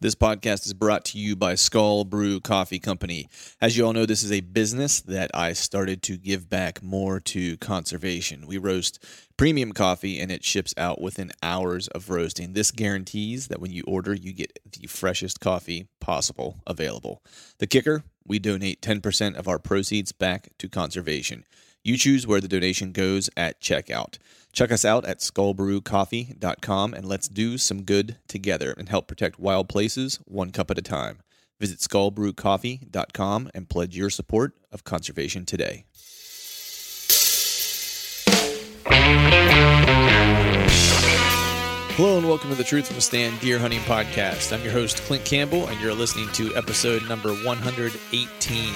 This podcast is brought to you by Skull Brew Coffee Company. As you all know, this is a business that I started to give back more to conservation. We roast premium coffee and it ships out within hours of roasting. This guarantees that when you order, you get the freshest coffee possible available. The kicker we donate 10% of our proceeds back to conservation. You choose where the donation goes at checkout. Check us out at skullbrewcoffee.com and let's do some good together and help protect wild places one cup at a time. Visit skullbrewcoffee.com and pledge your support of conservation today. Hello and welcome to the Truth from Stand Deer Hunting Podcast. I'm your host, Clint Campbell, and you're listening to episode number 118.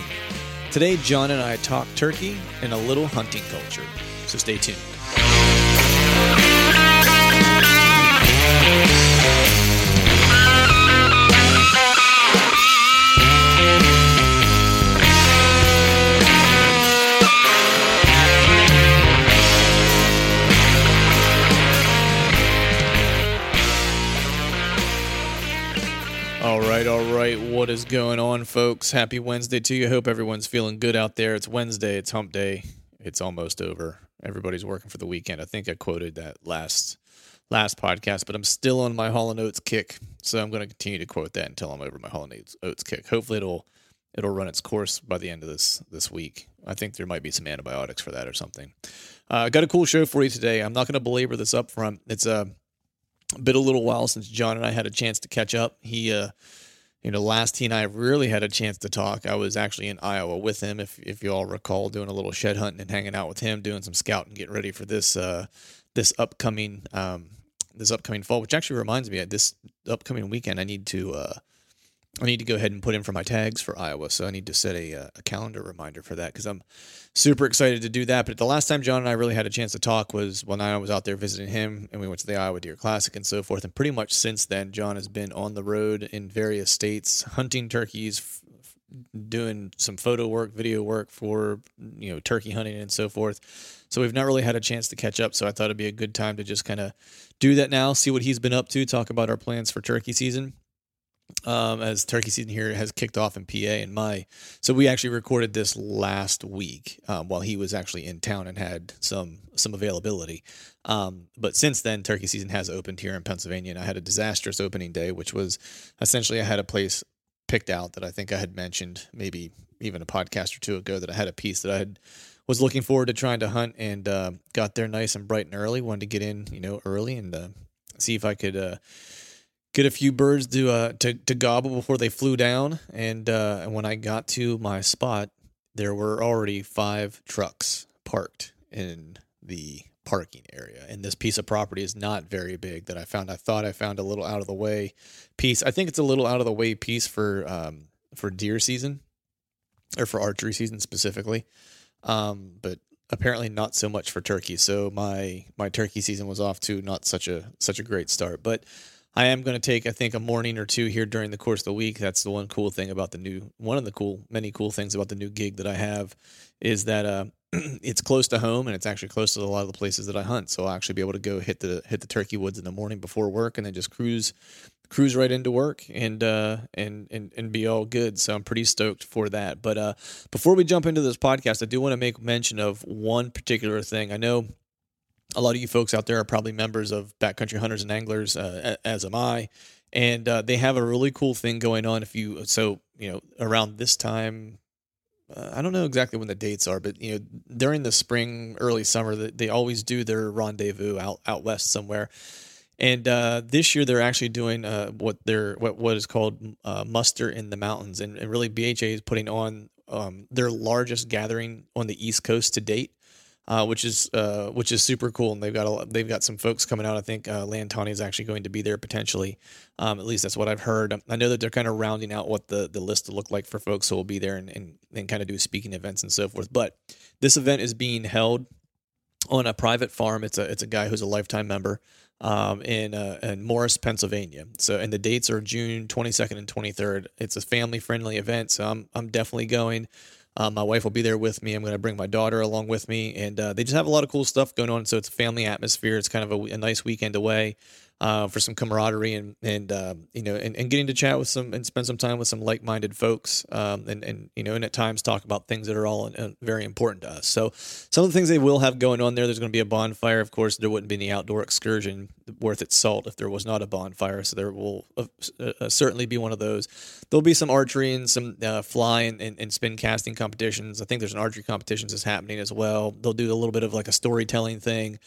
Today, John and I talk turkey and a little hunting culture. So stay tuned. What is going on, folks? Happy Wednesday to you. Hope everyone's feeling good out there. It's Wednesday, it's hump day. It's almost over. Everybody's working for the weekend. I think I quoted that last last podcast, but I'm still on my Hall and Oates kick. So I'm going to continue to quote that until I'm over my Hall and Oates kick. Hopefully it'll it'll run its course by the end of this this week. I think there might be some antibiotics for that or something. I uh, got a cool show for you today. I'm not going to belabor this up front. It's a been a little while since John and I had a chance to catch up. He, uh, you know, last he and I really had a chance to talk. I was actually in Iowa with him, if if you all recall, doing a little shed hunting and hanging out with him, doing some scouting, getting ready for this uh, this upcoming um, this upcoming fall. Which actually reminds me, this upcoming weekend, I need to uh, I need to go ahead and put in for my tags for Iowa. So I need to set a, uh, a calendar reminder for that because I'm super excited to do that. But the last time John and I really had a chance to talk was when I was out there visiting him and we went to the Iowa Deer Classic and so forth. And pretty much since then, John has been on the road in various states hunting turkeys, f- doing some photo work, video work for, you know, turkey hunting and so forth. So we've not really had a chance to catch up. So I thought it'd be a good time to just kind of do that now, see what he's been up to, talk about our plans for turkey season um, as turkey season here has kicked off in PA in May. So we actually recorded this last week um, while he was actually in town and had some some availability. Um, but since then, turkey season has opened here in Pennsylvania, and I had a disastrous opening day, which was essentially I had a place picked out that I think I had mentioned maybe even a podcast or two ago that I had a piece that I had was looking forward to trying to hunt and uh, got there nice and bright and early. Wanted to get in, you know, early and uh, see if I could uh, get a few birds to uh, to, to gobble before they flew down. And uh, when I got to my spot, there were already five trucks parked in the parking area. And this piece of property is not very big that I found. I thought I found a little out of the way piece. I think it's a little out of the way piece for um, for deer season or for archery season specifically. Um, but apparently not so much for turkey. So my my turkey season was off to not such a such a great start. But I am going to take I think a morning or two here during the course of the week. That's the one cool thing about the new one of the cool many cool things about the new gig that I have is that uh, it's close to home and it's actually close to a lot of the places that I hunt. So I'll actually be able to go hit the hit the turkey woods in the morning before work and then just cruise cruise right into work and uh and and and be all good. So I'm pretty stoked for that. But uh before we jump into this podcast, I do want to make mention of one particular thing. I know a lot of you folks out there are probably members of backcountry hunters and anglers, uh, as am I, and uh, they have a really cool thing going on. If you so you know around this time, uh, I don't know exactly when the dates are, but you know during the spring, early summer, they always do their rendezvous out out west somewhere. And uh, this year they're actually doing uh, what they're what what is called uh, muster in the mountains, and, and really BHA is putting on um, their largest gathering on the East Coast to date uh, which is uh, which is super cool. And they've got a, they've got some folks coming out. I think uh, Land Tawney is actually going to be there potentially. Um, at least that's what I've heard. I know that they're kind of rounding out what the, the list will look like for folks who will be there and, and, and kind of do speaking events and so forth. But this event is being held on a private farm. It's a it's a guy who's a lifetime member um, in uh, in Morris, Pennsylvania. So and the dates are June 22nd and 23rd. It's a family friendly event, so I'm I'm definitely going. Uh, my wife will be there with me. I'm going to bring my daughter along with me, and uh, they just have a lot of cool stuff going on. So it's a family atmosphere. It's kind of a, a nice weekend away uh, for some camaraderie and and uh, you know and, and getting to chat with some and spend some time with some like minded folks um, and and you know and at times talk about things that are all uh, very important to us. So some of the things they will have going on there. There's going to be a bonfire. Of course, there wouldn't be any outdoor excursion worth its salt if there was not a bonfire. So there will uh, uh, certainly be one of those. There'll be some archery and some uh, fly and, and, and spin casting competitions. I think there's an archery competitions that's happening as well. They'll do a little bit of like a storytelling thing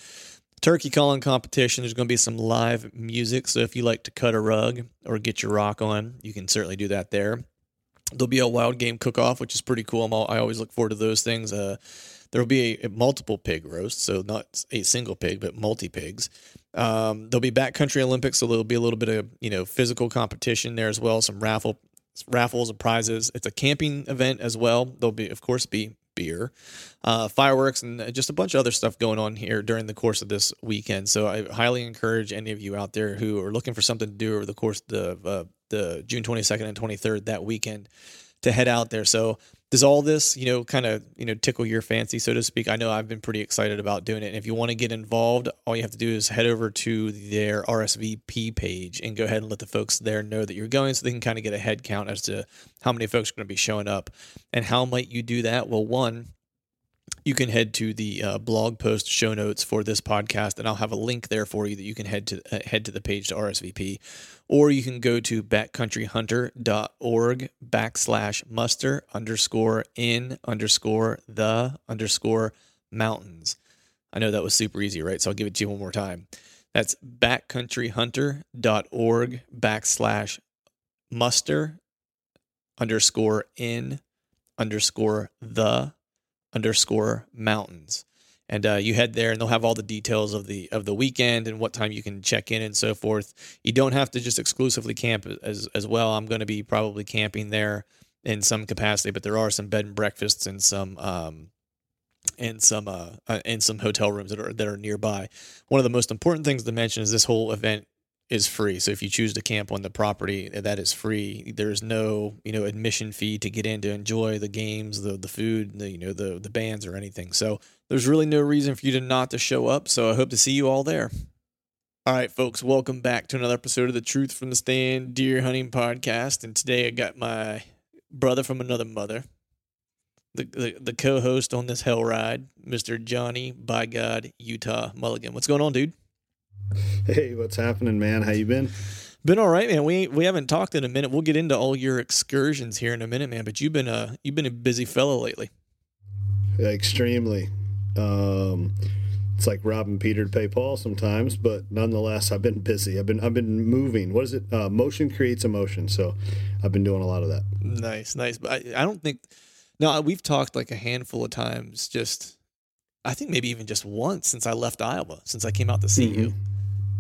turkey calling competition. There's going to be some live music. So if you like to cut a rug or get your rock on, you can certainly do that there. There'll be a wild game cook off, which is pretty cool. All, i always look forward to those things. Uh, there'll be a, a, multiple pig roast, so not a single pig, but multi pigs. Um, there'll be backcountry Olympics, so there'll be a little bit of you know physical competition there as well. Some raffle raffles and prizes. It's a camping event as well. There'll be, of course, be beer, uh, fireworks, and just a bunch of other stuff going on here during the course of this weekend. So I highly encourage any of you out there who are looking for something to do over the course of the, uh, the June 22nd and 23rd that weekend to head out there. So does all this, you know, kind of, you know, tickle your fancy, so to speak? I know I've been pretty excited about doing it. And if you want to get involved, all you have to do is head over to their RSVP page and go ahead and let the folks there know that you're going so they can kind of get a head count as to how many folks are going to be showing up. And how might you do that? Well, one, you can head to the uh, blog post show notes for this podcast, and I'll have a link there for you that you can head to uh, head to the page to RSVP, or you can go to backcountryhunter.org backslash muster underscore in underscore the underscore mountains. I know that was super easy, right? So I'll give it to you one more time. That's backcountryhunter.org backslash muster underscore in underscore the underscore mountains. And uh, you head there, and they'll have all the details of the of the weekend and what time you can check in and so forth. You don't have to just exclusively camp as as well. I'm going to be probably camping there in some capacity, but there are some bed and breakfasts and some um, and some uh, uh, and some hotel rooms that are that are nearby. One of the most important things to mention is this whole event is free. So if you choose to camp on the property, that is free. There's no, you know, admission fee to get in to enjoy the games, the the food, the you know, the the bands or anything. So there's really no reason for you to not to show up. So I hope to see you all there. All right, folks, welcome back to another episode of the Truth from the Stand Deer Hunting Podcast. And today I got my brother from another mother, the, the, the co-host on this hell ride, Mr. Johnny by God Utah Mulligan. What's going on, dude? Hey, what's happening, man? How you been? Been all right, man. We we haven't talked in a minute. We'll get into all your excursions here in a minute, man. But you've been a you've been a busy fellow lately. Extremely. Um, it's like robbing Peter to pay Paul sometimes, but nonetheless, I've been busy. I've been I've been moving. What is it? Uh, motion creates emotion. So I've been doing a lot of that. Nice, nice. But I, I don't think. No, we've talked like a handful of times. Just I think maybe even just once since I left Iowa, since I came out to see mm-hmm. you.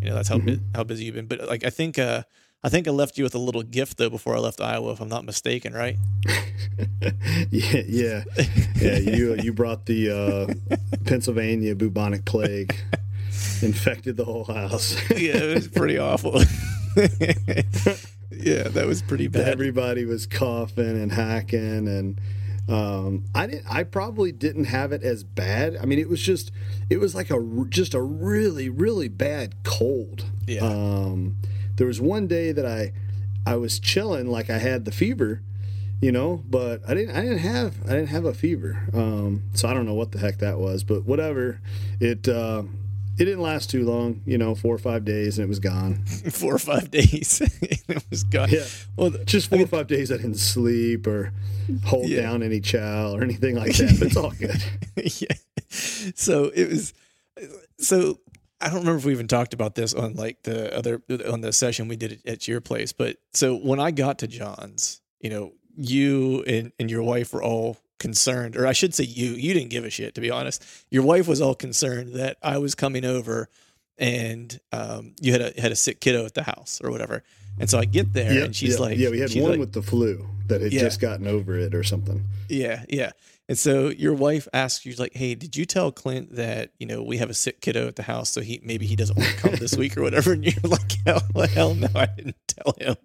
You know, that's how mm-hmm. how busy you've been. But like, I think uh, I think I left you with a little gift though before I left Iowa, if I'm not mistaken, right? yeah, yeah, yeah. You you brought the uh, Pennsylvania bubonic plague, infected the whole house. yeah, it was pretty awful. yeah, that was pretty bad. Everybody was coughing and hacking, and um, I didn't. I probably didn't have it as bad. I mean, it was just it was like a just a really really bad cold. Yeah. Um, there was one day that I I was chilling like I had the fever, you know, but I didn't I didn't have I didn't have a fever. Um, so I don't know what the heck that was, but whatever. It uh, it didn't last too long, you know, four or five days, and it was gone. four or five days, it was gone. Yeah, well, just four I mean, or five days I didn't sleep or hold yeah. down any chow or anything like that. But it's all good. yeah. So it was. So I don't remember if we even talked about this on like the other on the session we did at your place, but so when I got to John's, you know, you and, and your wife were all concerned, or I should say you, you didn't give a shit, to be honest. Your wife was all concerned that I was coming over and um, you had a had a sick kiddo at the house or whatever. And so I get there yep, and she's yep. like, Yeah, we had one like, with the flu that had yeah. just gotten over it or something. Yeah, yeah. And so your wife asks you like, "Hey, did you tell Clint that you know we have a sick kiddo at the house, so he maybe he doesn't want to come this week or whatever?" And you're like, "Hell, hell no, I didn't tell him."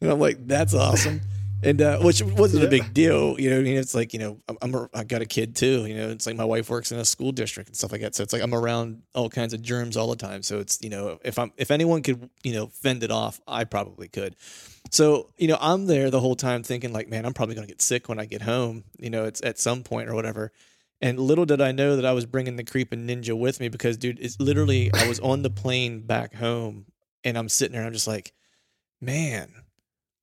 And I'm like, "That's awesome." And uh, which wasn't yeah. a big deal, you know. I mean, it's like you know, I'm a, I got a kid too, you know. It's like my wife works in a school district and stuff like that, so it's like I'm around all kinds of germs all the time. So it's you know, if I'm if anyone could you know fend it off, I probably could. So you know, I'm there the whole time thinking like, man, I'm probably gonna get sick when I get home. You know, it's at some point or whatever. And little did I know that I was bringing the creeping ninja with me because, dude, it's literally I was on the plane back home, and I'm sitting there, and I'm just like, man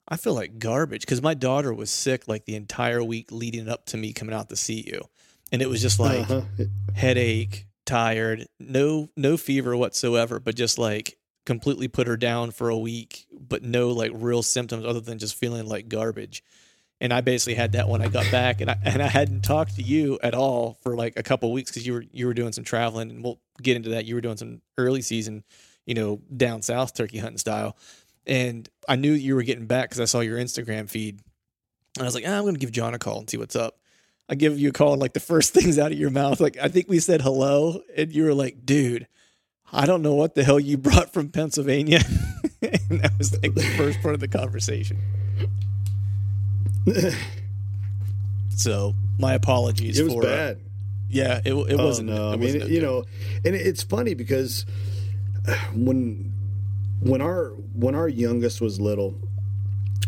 I feel like garbage because my daughter was sick like the entire week leading up to me coming out to see you, and it was just like uh-huh. headache, tired, no no fever whatsoever, but just like completely put her down for a week, but no like real symptoms other than just feeling like garbage. And I basically had that when I got back, and I and I hadn't talked to you at all for like a couple weeks because you were you were doing some traveling, and we'll get into that. You were doing some early season, you know, down south turkey hunting style and I knew you were getting back because I saw your Instagram feed. And I was like, ah, I'm going to give John a call and see what's up. I give you a call, and like the first things out of your mouth, like I think we said hello, and you were like, dude, I don't know what the hell you brought from Pennsylvania. and that was like the first part of the conversation. so my apologies. It was for, bad. Uh, yeah, it, it oh, wasn't. No, it I mean, you know, and it's funny because when when our when our youngest was little,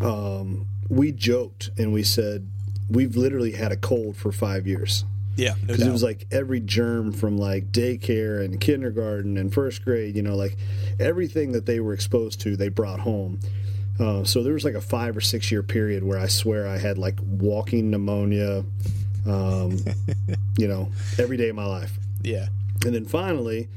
um, we joked and we said we've literally had a cold for five years. Yeah, because no it was like every germ from like daycare and kindergarten and first grade, you know, like everything that they were exposed to, they brought home. Uh, so there was like a five or six year period where I swear I had like walking pneumonia, um, you know, every day of my life. Yeah. And then finally,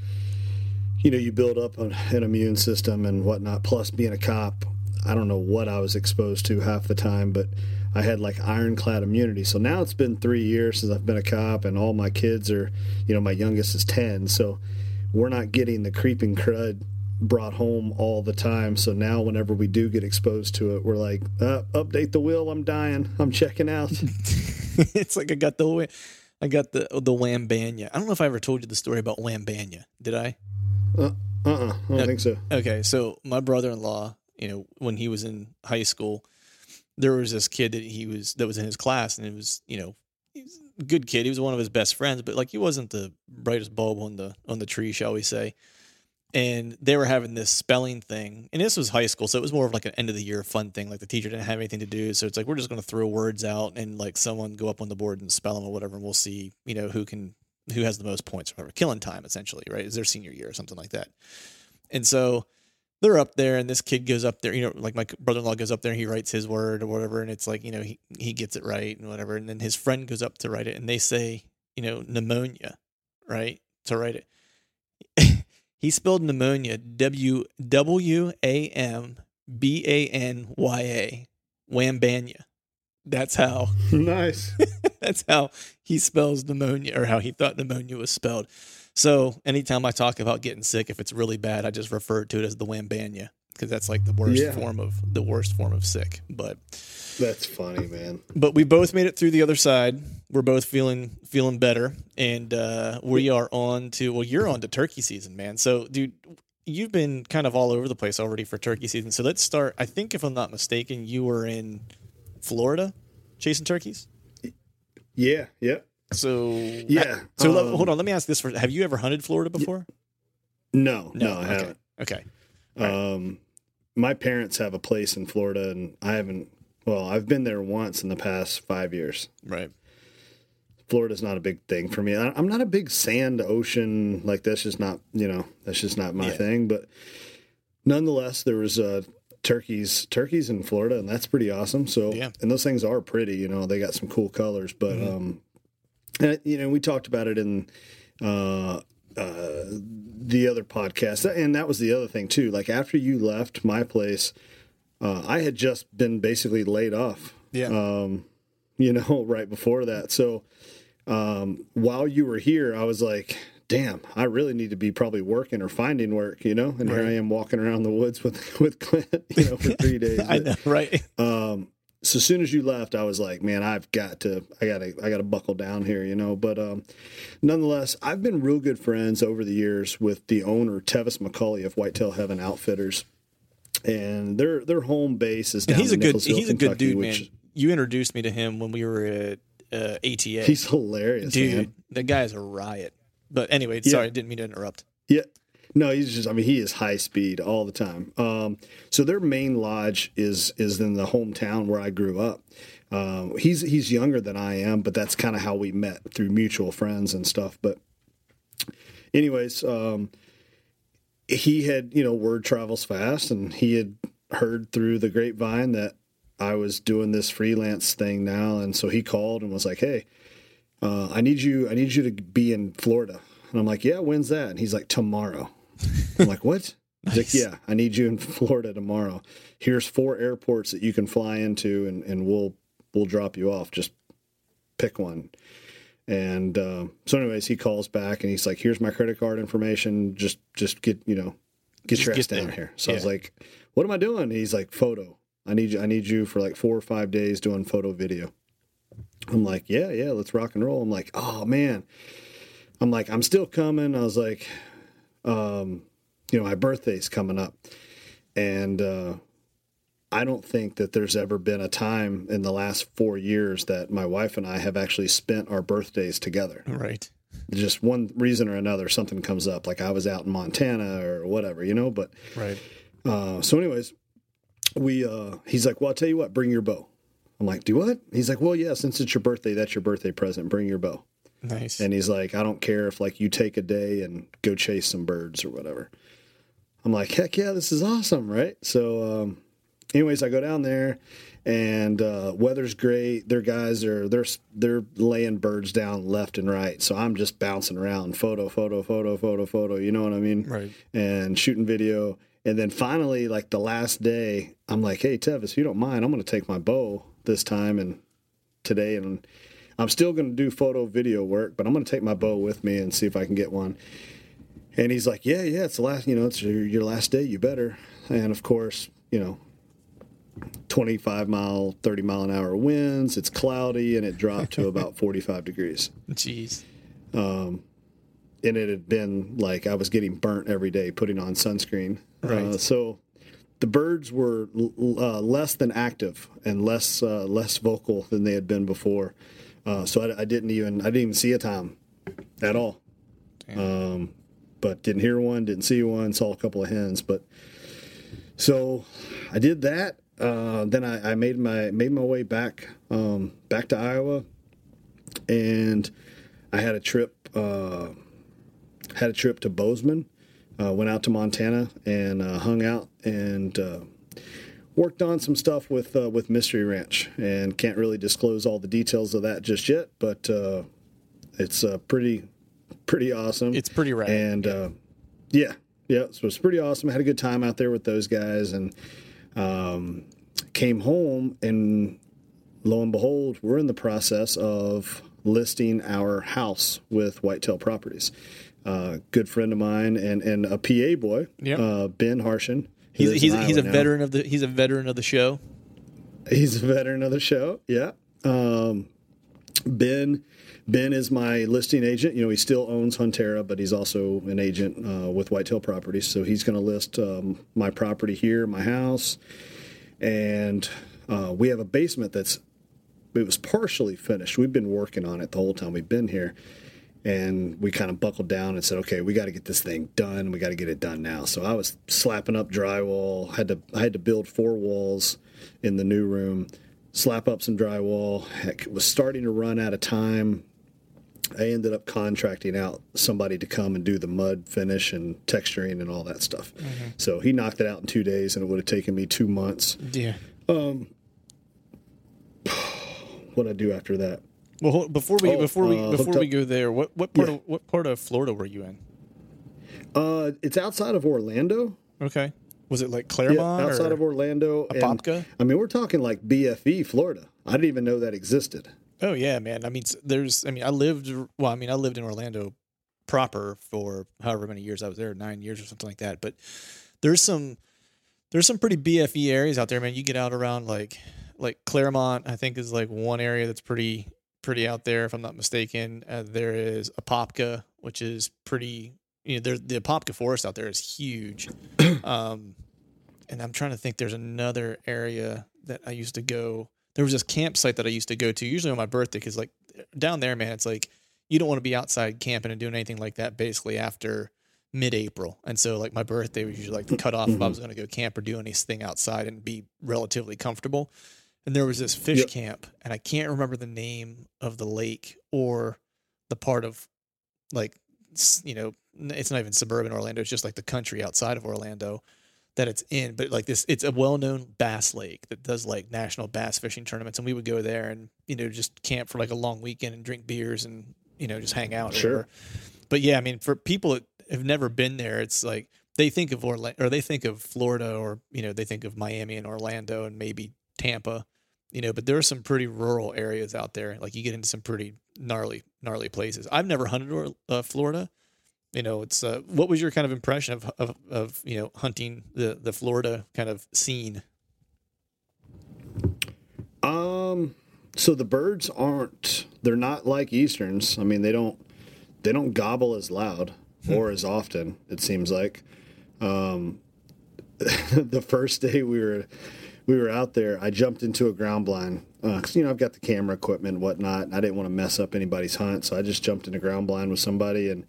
you know, you build up an, immune system and whatnot. Plus, being a cop, I don't know what I was exposed to half the time, but I had like ironclad immunity. So now it's been three years since I've been a cop, and all my kids are, you know, my youngest is 10. So we're not getting the creeping crud brought home all the time. So now, whenever we do get exposed to it, we're like, uh, update the will. I'm dying. I'm checking out. it's like I got the I got the the Wambania. I don't know if I ever told you the story about Wambania. Did I? Uh uh I don't no, think so. Okay, so my brother in law, you know, when he was in high school, there was this kid that he was that was in his class, and it was you know, he was a good kid. He was one of his best friends, but like he wasn't the brightest bulb on the on the tree, shall we say? And they were having this spelling thing, and this was high school, so it was more of like an end of the year fun thing. Like the teacher didn't have anything to do, so it's like we're just going to throw words out and like someone go up on the board and spell them or whatever, and we'll see, you know, who can who has the most points or whatever, killing time essentially, right? Is their senior year or something like that. And so they're up there and this kid goes up there, you know, like my brother-in-law goes up there and he writes his word or whatever. And it's like, you know, he, he gets it right and whatever. And then his friend goes up to write it and they say, you know, pneumonia, right? To write it. he spelled pneumonia W W A M B A N Y A. Wambania. That's how nice. that's how he spells pneumonia, or how he thought pneumonia was spelled. So anytime I talk about getting sick, if it's really bad, I just refer to it as the Wambania because that's like the worst Yeah. form of the worst form of sick. But That's funny, man. but we both made it through the other side. We're both feeling feeling better, and uh, we are on to well, you're on to turkey season, man. So, dude, you've been kind of all over the place already for turkey season. So let's start. I think if I'm not mistaken, you were in Florida chasing turkeys. Yeah, yeah. So Yeah, So um, hold on. Let me ask this: first. Have you ever hunted Florida before? No, no, I okay. haven't. Okay. Um, my parents have a place in Florida, and I haven't. Well, I've been there once in the past five years. Right. Florida's not a big thing for me. I, I'm not a big sand ocean like that's just not you know that's just not my Yeah. thing. But nonetheless, there was uh, turkeys turkeys in Florida, and that's pretty awesome. So Yeah. and those things are pretty. You know, they got some cool colors. But Mm-hmm. um, and, you know, we talked about it in uh, uh, the other podcast, and that was the other thing too. Like after you left my place, uh, I had just been basically laid off Yeah. um, you know, right before that. So um, while you were here, I was like, damn, I really need to be probably working or finding work, you know? And here I am walking around the woods with, with Clint, you know, for three days. I know. Right. Um, so as soon as you left, I was like, man, I've got to, I gotta, I gotta buckle down here, you know. But um, nonetheless, I've been real good friends over the years with the owner, Tevis McCauley of Whitetail Heaven Outfitters, and their their home base is down And he's a in good. Nicholasville, He's a good Kentucky, dude, which- man. You introduced me to him when we were at uh, ATA. He's hilarious, dude. man. The guy is a riot. But anyway, sorry, I didn't mean to interrupt. Yeah. No, he's just I mean he is high speed all the time. Um so their main lodge is is in the hometown where I grew up. Um he's he's younger than I am, but that's kind of how we met through mutual friends and stuff. But anyways, um he had, you know, word travels fast and he had heard through the grapevine that I was doing this freelance thing now and so he called and was like, "Hey, uh, I need you. I need you to be in Florida." And I'm like, "Yeah, when's that?" And he's like, "Tomorrow." I'm like, "What?" He's like, "Yeah, I need you in Florida tomorrow. Here's four airports that you can fly into, and, and we'll we'll drop you off. Just pick one." And uh, so, anyways, he calls back and he's like, "Here's my credit card information. Just just get you know get Just your ass get down there. here." So I was like, "What am I doing?" He's like, "Photo. I need you. I need you for like four or five days doing photo video." I'm like, yeah, yeah, let's rock and roll. I'm like, oh man. I'm like, I'm still coming. I was like, um, you know, my birthday's coming up. And uh I don't think that there's ever been a time in the last four years that my wife and I have actually spent our birthdays together. Right. Just one reason or another, something comes up. Like I was out in Montana or whatever, you know. But Right. uh, so, anyways, we uh, he's like, well, I'll tell you what, bring your bow. I'm like, do what? He's like, well, yeah, since it's your birthday, that's your birthday present. Bring your bow. Nice. And he's like, I don't care if like you take a day and go chase some birds or whatever. I'm like, heck yeah, this is awesome, right? So, um, anyways, I go down there, and uh, weather's great. Their guys are they're they're laying birds down left and right. So I'm just bouncing around, photo, photo, photo, photo, photo. You know what I mean? Right. And shooting video. And then finally, like the last day, I'm like, hey, Tevis, if you don't mind, I'm going to take my bow this time and today and I'm still going to do photo video work, but I'm going to take my bow with me and see if I can get one. And he's like, yeah, yeah, it's the last, you know, it's your, your last day. You better. And of course, you know, 25 mile, 30 mile an hour winds. It's cloudy and it dropped to about 45 degrees. Jeez. Um, And it had been like I was getting burnt every day putting on sunscreen. Uh, Right. so the birds were l- uh, less than active and less uh, less vocal than they had been before. Uh, so I, I didn't even I didn't even see a tom at all. Um, but didn't hear one, didn't see one, saw a couple of hens. But so I did that. Uh, then I, I made my made my way back um, back to Iowa, and I had a trip uh, had a trip to Bozeman. Uh, went out to Montana and uh, hung out and uh, worked on some stuff with uh, with Mystery Ranch. And can't really disclose all the details of that just yet, but uh, it's uh, pretty pretty awesome. It's pretty rad. And uh, yeah, yeah, so it's pretty awesome. I had a good time out there with those guys, and um, came home, and lo and behold, we're in the process of listing our house with Whitetail Properties. Uh, good friend of mine and and a PA boy, Yep. uh, Ben Harshen. He's he's he's a now. veteran of the he's a veteran of the show. He's a veteran of the show. Yeah. Um, ben Ben is my listing agent. You know, he still owns Huntera, but he's also an agent uh, with Whitetail Properties. So he's going to list um, my property here, my house, and uh, we have a basement that's it was partially finished. We've been working on it the whole time we've been here. And we kind of buckled down and said, okay, we got to get this thing done. We got to get it done now. So I was slapping up drywall. Had to I had to build four walls in the new room, slap up some drywall. Heck, was starting to run out of time. I ended up contracting out somebody to come and do the mud finish and texturing and all that stuff. So he knocked it out in two days, and it would have taken me two months. Yeah. Um, what I do after that? Well, hold- before we Oh, before we uh, before we go there, what what part Yeah. of what part of Florida were you in? Uh, it's outside of Orlando. Okay. Was it like Yeah, Clermont outside or of Orlando. and- Apopka? I mean, we're talking like BFE, Florida. I didn't even know that existed. Oh yeah, man. I mean, there's. I mean, I lived. Well, I mean, I lived in Orlando proper for however many years I was there, nine years or something like that. But there's some, there's some pretty BFE areas out there, man. You get out around like, like Clermont. I think is like one area that's pretty, pretty out there, if I'm not mistaken. Uh, there is Apopka, which is pretty. You know, there the Apopka forest out there is huge. um, and I'm trying to think. There's another area that I used to go. There was this campsite that I used to go to, usually on my birthday, because like down there, man, it's like you don't want to be outside camping and doing anything like that. Basically, after mid-April, and so like my birthday was usually like the cutoff if I was going to go camp or do anything outside and be relatively comfortable. And there was this fish Yep. camp, and I can't remember the name of the lake or the part of like you know it's not even suburban Orlando. It's just like the country outside of Orlando that it's in. But like this, it's a well-known bass lake that does like national bass fishing tournaments, and we would go there and you know just camp for like a long weekend and drink beers and you know just hang out. Sure. whatever. But yeah, I mean, for people that have never been there, it's like they think of Orlando or they think of Florida or you know they think of Miami and Orlando and maybe Tampa. You know, but there are some pretty rural areas out there. Like you get into some pretty gnarly, gnarly places. I've never hunted or, uh, Florida. You know, it's uh, what was your kind of impression of, of of you know hunting the the Florida kind of scene? Um, so the birds aren't. They're not like easterns. I mean, they don't. They don't gobble as loud or as often. It seems like. Um, the first day we were we were out there, I jumped into a ground blind because you know I've got the camera equipment and whatnot. And I didn't want to mess up anybody's hunt, so I just jumped in a ground blind with somebody and.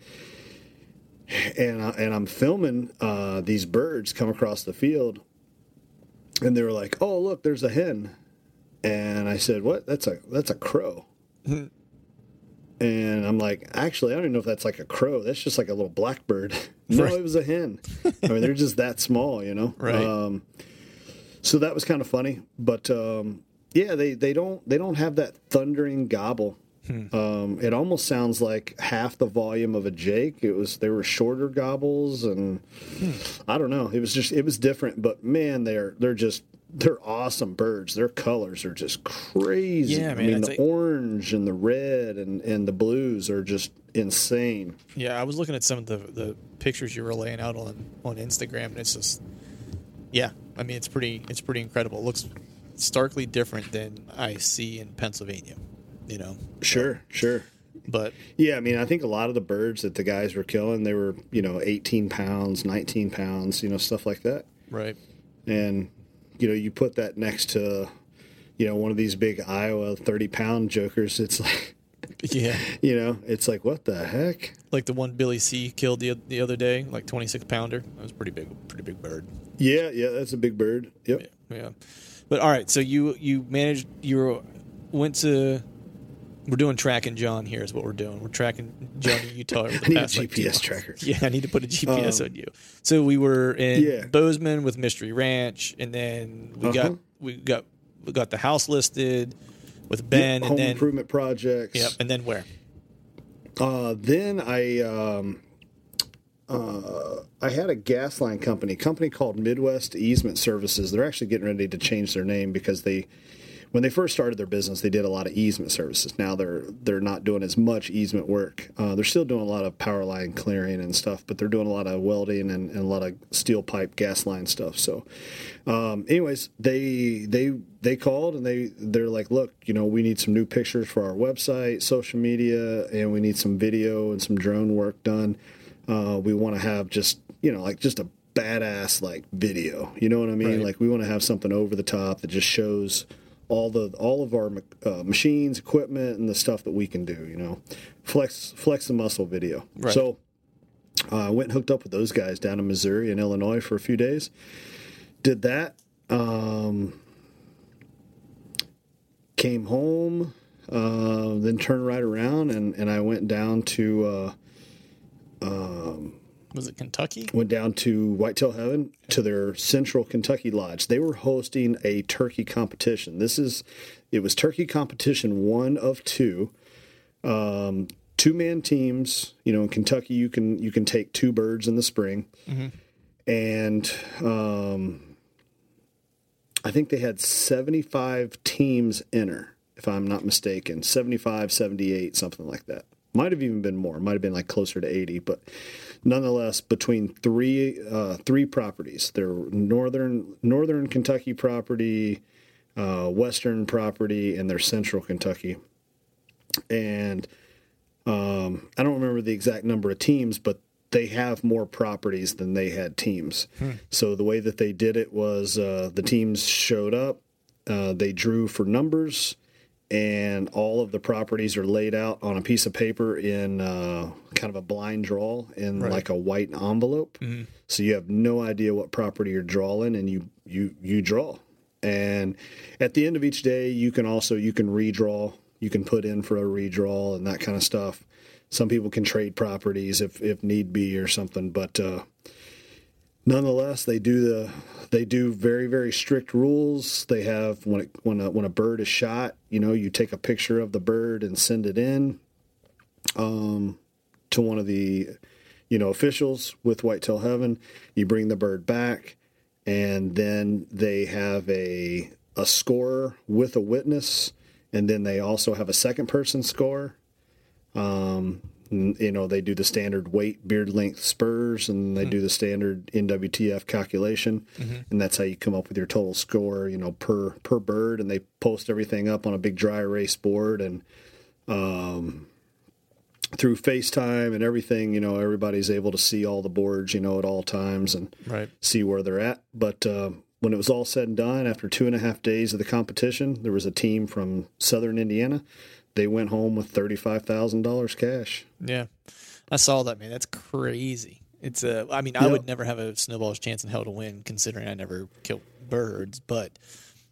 And, I, and I'm filming uh, these birds come across the field, and they were like, "Oh, look, there's a hen." And I said, "What? That's a that's a crow." and I'm like, "Actually, I don't even know if that's like a crow. That's just like a little blackbird." no, Right. it was a hen. I mean, they're just that small, you know. Right. Um, so that was kind of funny, but um, yeah, they they don't they don't have that thundering gobble. Um, it almost sounds like half the volume of a Jake. It was they were shorter gobbles, and I don't know. It was just it was different, but man, they're they're just they're awesome birds. Their colors are just crazy. Yeah, I mean, the like- orange and the red and and the blues are just insane. Yeah, I was looking at some of the the pictures you were laying out on on Instagram, and it's just, yeah, I mean, it's pretty it's pretty incredible. It looks starkly different than I see in Pennsylvania. You know, Sure, sure. but Yeah, I mean, I think a lot of the birds that the guys were killing, they were you know 18 pounds, 19 pounds, you know, stuff like that. right, and you know you put that next to you know one of these big iowa 30 pound jokers it's like yeah, you know it's like what the heck like the one Billy C killed the the other day, like twenty six pounder. That was pretty big, pretty big bird. yeah yeah that's a big bird yep Yeah, yeah. but all right. So you you managed you were, went to. We're doing tracking John here is what we're doing. We're tracking John in Utah over the I need a past like, two GPS months. tracker. Yeah, I need to put a GPS Um, on you. So we were in Yeah. Bozeman with Mystery Ranch, and then we got Uh-huh. we got we got the house listed with Ben, Yep, home and then improvement projects yep, and then where? uh, then i um, uh, i had a gas line company a company called midwest easement services they're actually getting ready to change their name because they when they first started their business, they did a lot of easement services. Now they're they're not doing as much easement work. Uh, they're still doing a lot of power line clearing and stuff, but they're doing a lot of welding and, and a lot of steel pipe gas line stuff. So, um, anyways, they they they called and they they're like, look, you know, we need some new pictures for our website, social media, and we need some video and some drone work done. Uh, we want to have just you know like just a badass like video. You know what I mean? Right. Like we want to have something over the top that just shows all the all of our uh, machines, equipment, and the stuff that we can do. You know, flex flex the muscle video. Right. So uh, I went and hooked up with those guys down in Missouri and Illinois for a few days. Did that. Um, came home, uh, then turned right around and, and I went down to uh, Was it Kentucky? went down to Whitetail Heaven to their Central Kentucky Lodge. They were hosting a turkey competition. This is it was turkey competition one of two. Um, two man teams. You know, in Kentucky, you can you can take two birds in the spring, and um, I think they had seventy five teams enter, if I'm not mistaken, 75, 78, something like that. Might have even been more. Might have been like closer to eighty, but nonetheless, between three uh, three properties, their northern northern Kentucky property, uh, western property, and their central Kentucky. And um, I don't remember the exact number of teams, but they have more properties than they had teams. So the way that they did it was uh, the teams showed up, uh, they drew for numbers, and all of the properties are laid out on a piece of paper in uh, kind of a blind draw in Right. like a white envelope. So you have no idea what property you're drawing, and you you you draw. And at the end of each day, you can also you can redraw. You can put in for a redraw and that kind of stuff. Some people can trade properties if if need be or something, but uh, nonetheless, they do the they do very very strict rules. They have when it, when a, when a bird is shot, you know, you take a picture of the bird and send it in um, to one of the you know officials with Whitetail Heaven. You bring the bird back, and then they have a a scorer with a witness, and then they also have a second person score. Um, you know, they do the standard weight, beard length, spurs, and they do the standard NWTF calculation, and that's how you come up with your total score. You know, per per bird, and they post everything up on a big dry erase board, and um, through FaceTime and everything, you know, everybody's able to see all the boards, you know, at all times, and Right. see where they're at. But uh, when it was all said and done, after two and a half days of the competition, there was a team from Southern Indiana. They went home with thirty-five thousand dollars cash. Yeah, I saw that man. That's crazy. It's a. I mean, I Yep. would never have a snowball's chance in hell to win, considering I never killed birds. But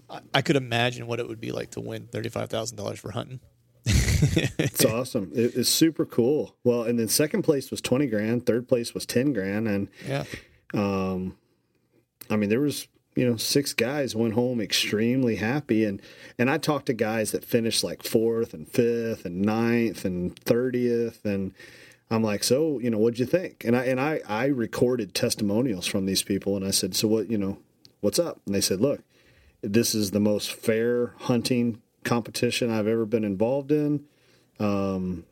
I, I could imagine what it would be like to win thirty five thousand dollars for hunting. It's awesome. It, it's super cool. Well, and then second place was twenty grand. Third place was ten grand, and Yeah, Um, I mean, there was you know six guys went home extremely happy, and and I talked to guys that finished like fourth and fifth and ninth and thirtieth, and I'm like, so you know, what'd you think? And I and I I recorded testimonials from these people, and I said, so what you know, what's up? And they said, look, this is the most fair hunting competition I've ever been involved in. Um,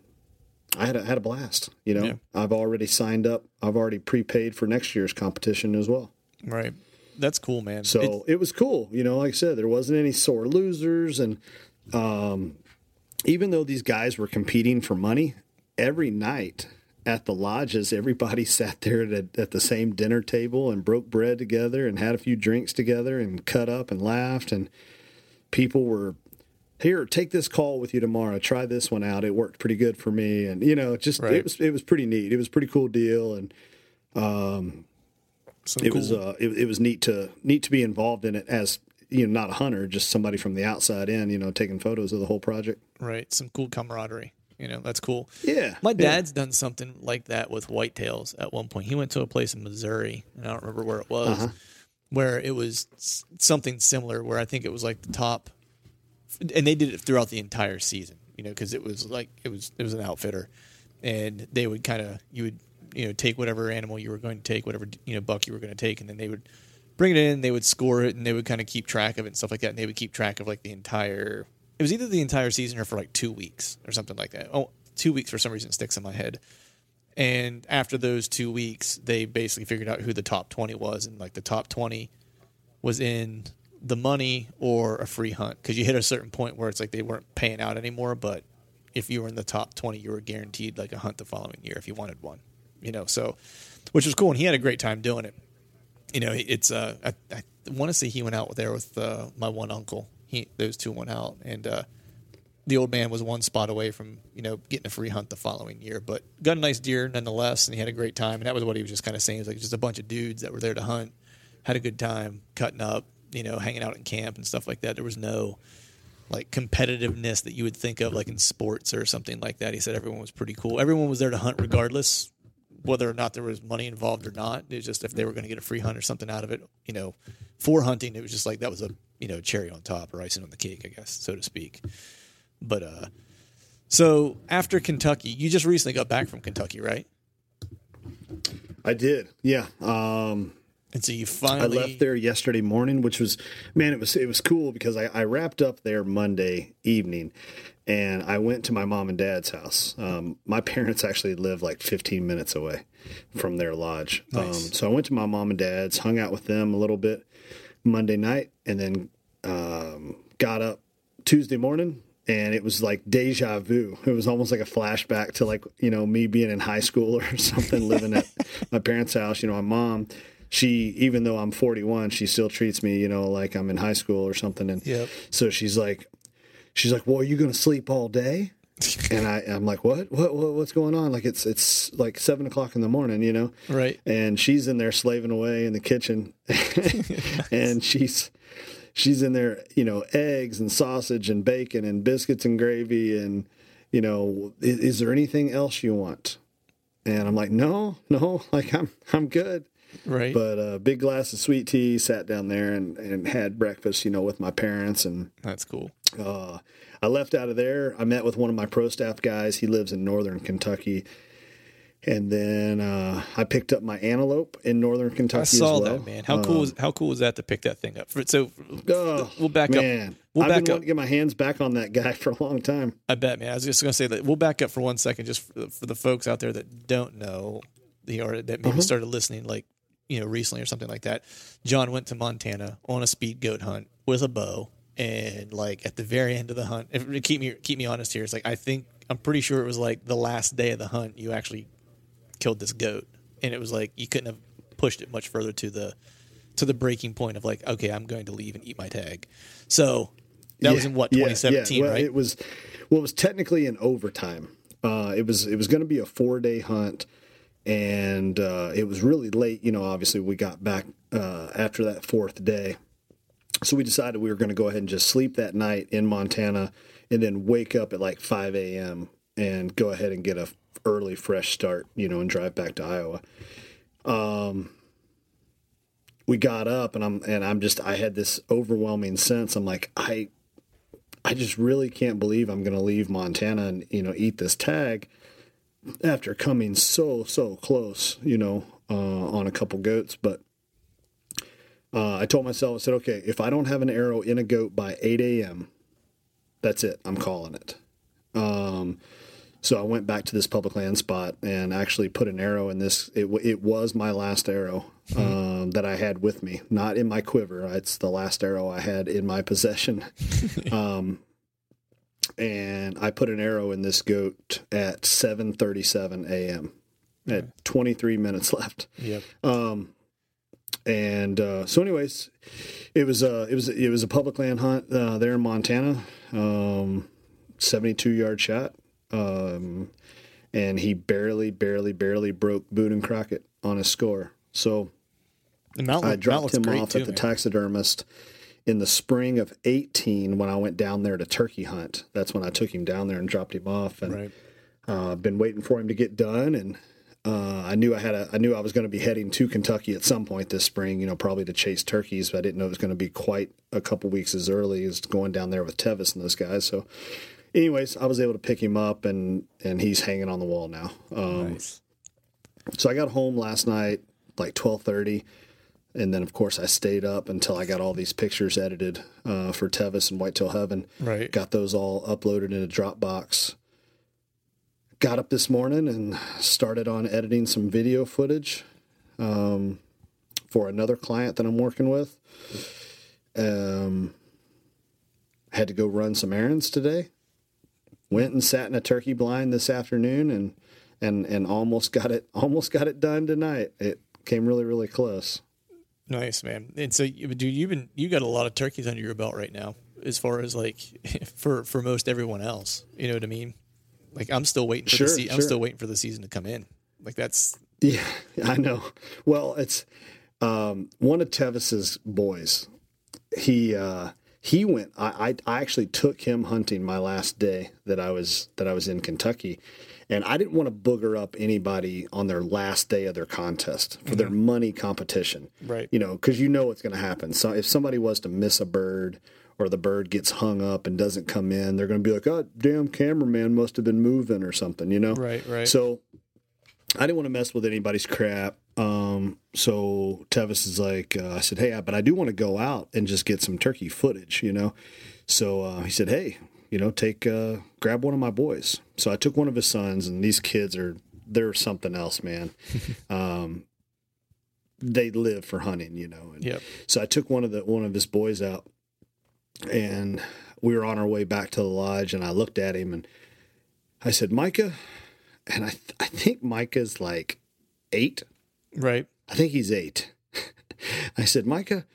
I had a, had a blast. You know, Yeah. I've already signed up. I've already prepaid for next year's competition as well. right. That's cool, man. So It- it, was cool. You know, like I said, there wasn't any sore losers. And um, even though these guys were competing for money, every night at the lodges, everybody sat there at, a, at the same dinner table and broke bread together and had a few drinks together and cut up and laughed. And people were, here, take this call with you tomorrow. Try this one out. It worked pretty good for me. And, you know, just, Right. it was, it was pretty neat. It was a pretty cool deal. And, some it cool, was uh, it, it was neat to neat to be involved in it as you know not a hunter just somebody from the outside in you know taking photos of the whole project right. Some cool camaraderie. You know, that's cool. yeah My yeah. dad's done something like that with whitetails at one point. He went to a place in Missouri, and I don't remember where it was, Uh-huh. where it was something similar. Where I think it was like the top, and they did it throughout the entire season. You know, because it was like it was it was an outfitter, and they would kind of you would you know take whatever animal you were going to take, whatever you know buck you were going to take, and then they would bring it in. They would score it, and they would kind of keep track of it and stuff like that. And they would keep track of like the entire. It was either the entire season or for like two weeks or something like that. Oh, two weeks for some reason sticks in my head. And after those two weeks, they basically figured out who the top twenty was, and like the top twenty was in the money or a free hunt because you hit a certain point where it's like they weren't paying out anymore, but if you were in the top 20 you were guaranteed like a hunt the following year if you wanted one you know so which was cool and he had a great time doing it you know it's uh i, I want to say he went out there with uh, my one uncle he those two went out and uh the old man was one spot away from you know getting a free hunt the following year but got a nice deer nonetheless and he had a great time and that was what he was just kind of saying it was like just a bunch of dudes that were there to hunt had a good time cutting up you know hanging out in camp and stuff like that there was no like competitiveness that you would think of like in sports or something like that. He said everyone was pretty cool. Everyone was there to hunt regardless whether or not there was money involved or not. It was just if they were going to get a free hunt or something out of it, you know, for hunting, it was just like that was a, you know, cherry on top or icing on the cake, I guess, so to speak. But uh so after Kentucky, you just recently got back from Kentucky, right? I did. Yeah. Um And so you finally, I left there yesterday morning, which was man, it was it was cool because I, I wrapped up there Monday evening, and I went to my mom and dad's house. Um, my parents actually live like 15 minutes away from their lodge, um, so I went to my mom and dad's, hung out with them a little bit Monday night, and then um, got up Tuesday morning. And it was like deja vu. It was almost like a flashback to like, you know, me being in high school or something, living at my parents' house. You know, my mom, she even though I'm 41, she still treats me, you know, like I'm in high school or something. And Yep. so she's like, she's like, "Well, are you going to sleep all day?" And I, I'm like, what? what? What? What's going on? Like it's it's like seven o'clock in the morning, you know. Right. And she's in there slaving away in the kitchen, and she's she's in there, you know, eggs and sausage and bacon and biscuits and gravy and you know, is, is there anything else you want? And I'm like, no, no, like I'm I'm good. Right. But a uh, big glass of sweet tea, sat down there and, and had breakfast, you know, with my parents. And That's cool. Uh, I left out of there. I met with one of my pro staff guys. He lives in northern Kentucky. And then uh, I picked up my antelope in northern Kentucky I saw as well. that, man. How cool is how cool was that to pick that thing up? So Oh, we'll back man. up. We'll I've back been up. wanting to get my hands back on that guy for a long time. I bet, man. I was just going to say that we'll back up for one second, just for, for the folks out there that don't know, you know, or that maybe started listening like you know recently or something like that. John went to Montana on a speed goat hunt with a bow, and like at the very end of the hunt, if, keep me keep me honest here. It's like I think I'm pretty sure it was like the last day of the hunt you actually killed this goat, and it was like you couldn't have pushed it much further to the to the breaking point of like, okay, I'm going to leave and eat my tag. So that was in what yeah, 2017, yeah. Well, right? It was well, it was technically in overtime. Uh, it was it was going to be a four day hunt, and uh, it was really late. You know, obviously we got back uh, after that fourth day, so we decided we were going to go ahead and just sleep that night in Montana, and then wake up at like five a.m. and go ahead and get a early fresh start. You know, and drive back to Iowa. Um, we got up and I'm and I'm just I had this overwhelming sense. I'm like I I just really can't believe I'm going to leave Montana and you know eat this tag after coming so so close, you know, uh, on a couple goats. But uh, I told myself, I said, okay, if I don't have an arrow in a goat by 8 a.m., that's it. I'm calling it. Um, so I went back to this public land spot and actually put an arrow in this. It, it was my last arrow um, that I had with me, not in my quiver. It's the last arrow I had in my possession. um, and I put an arrow in this goat at 7:37 a.m. At 23 minutes left. yep. Um, and uh, so, anyways, it was uh, it was it was a public land hunt uh, there in Montana. Um, 72 yard shot. Um, and he barely, barely, barely broke Boone and Crockett on his score. So mount, I dropped him off too, at the man. taxidermist in the spring of 18 when I went down there to turkey hunt. That's when I took him down there and dropped him off. And Right. uh, I've been waiting for him to get done, and uh, I knew I had a, I knew I was going to be heading to Kentucky at some point this spring. You know, probably to chase turkeys, but I didn't know it was going to be quite a couple weeks as early as going down there with Tevis and those guys. So, anyways, I was able to pick him up, and and he's hanging on the wall now. Um, Nice. so I got home last night, like twelve thirty. and then of course I stayed up until I got all these pictures edited uh, for Tevis and Whitetail Heaven. Right. Got those all uploaded in a Dropbox. Got up this morning and started on editing some video footage um, for another client that I'm working with. Um, had to go run some errands today. Went and sat in a turkey blind this afternoon and and and almost got it almost got it done tonight. It came really really close. Nice, man. And so, dude, you've been you got a lot of turkeys under your belt right now, as far as like for for most everyone else. You know what I mean? Like I'm still waiting for Sure, the se- I'm sure. still waiting for the season to come in. Like that's Yeah, I know. Well, it's um, one of Tevis's boys. He uh, he went. I, I I actually took him hunting my last day that I was that I was in Kentucky, and I didn't want to booger up anybody on their last day of their contest for their money competition. Right. You know, because you know what's going to happen. So if somebody was to miss a bird. Or the bird gets hung up and doesn't come in, they're going to be like, "Oh, damn, cameraman must have been moving or something," you know. right, right. So I didn't want to mess with anybody's crap. Um, so Tevis is like, uh, I said, hey, but I do want to go out and just get some turkey footage, you know. So uh, he said, hey, you know, take uh, grab one of my boys. So I took one of his sons, and these kids are they're something else, man. um, they live for hunting, you know. And Yep. so I took one of the one of his boys out, and we were on our way back to the lodge, and I looked at him and I said, Micah, and I th- I think Micah's like eight. right. I think he's eight. I said, Micah,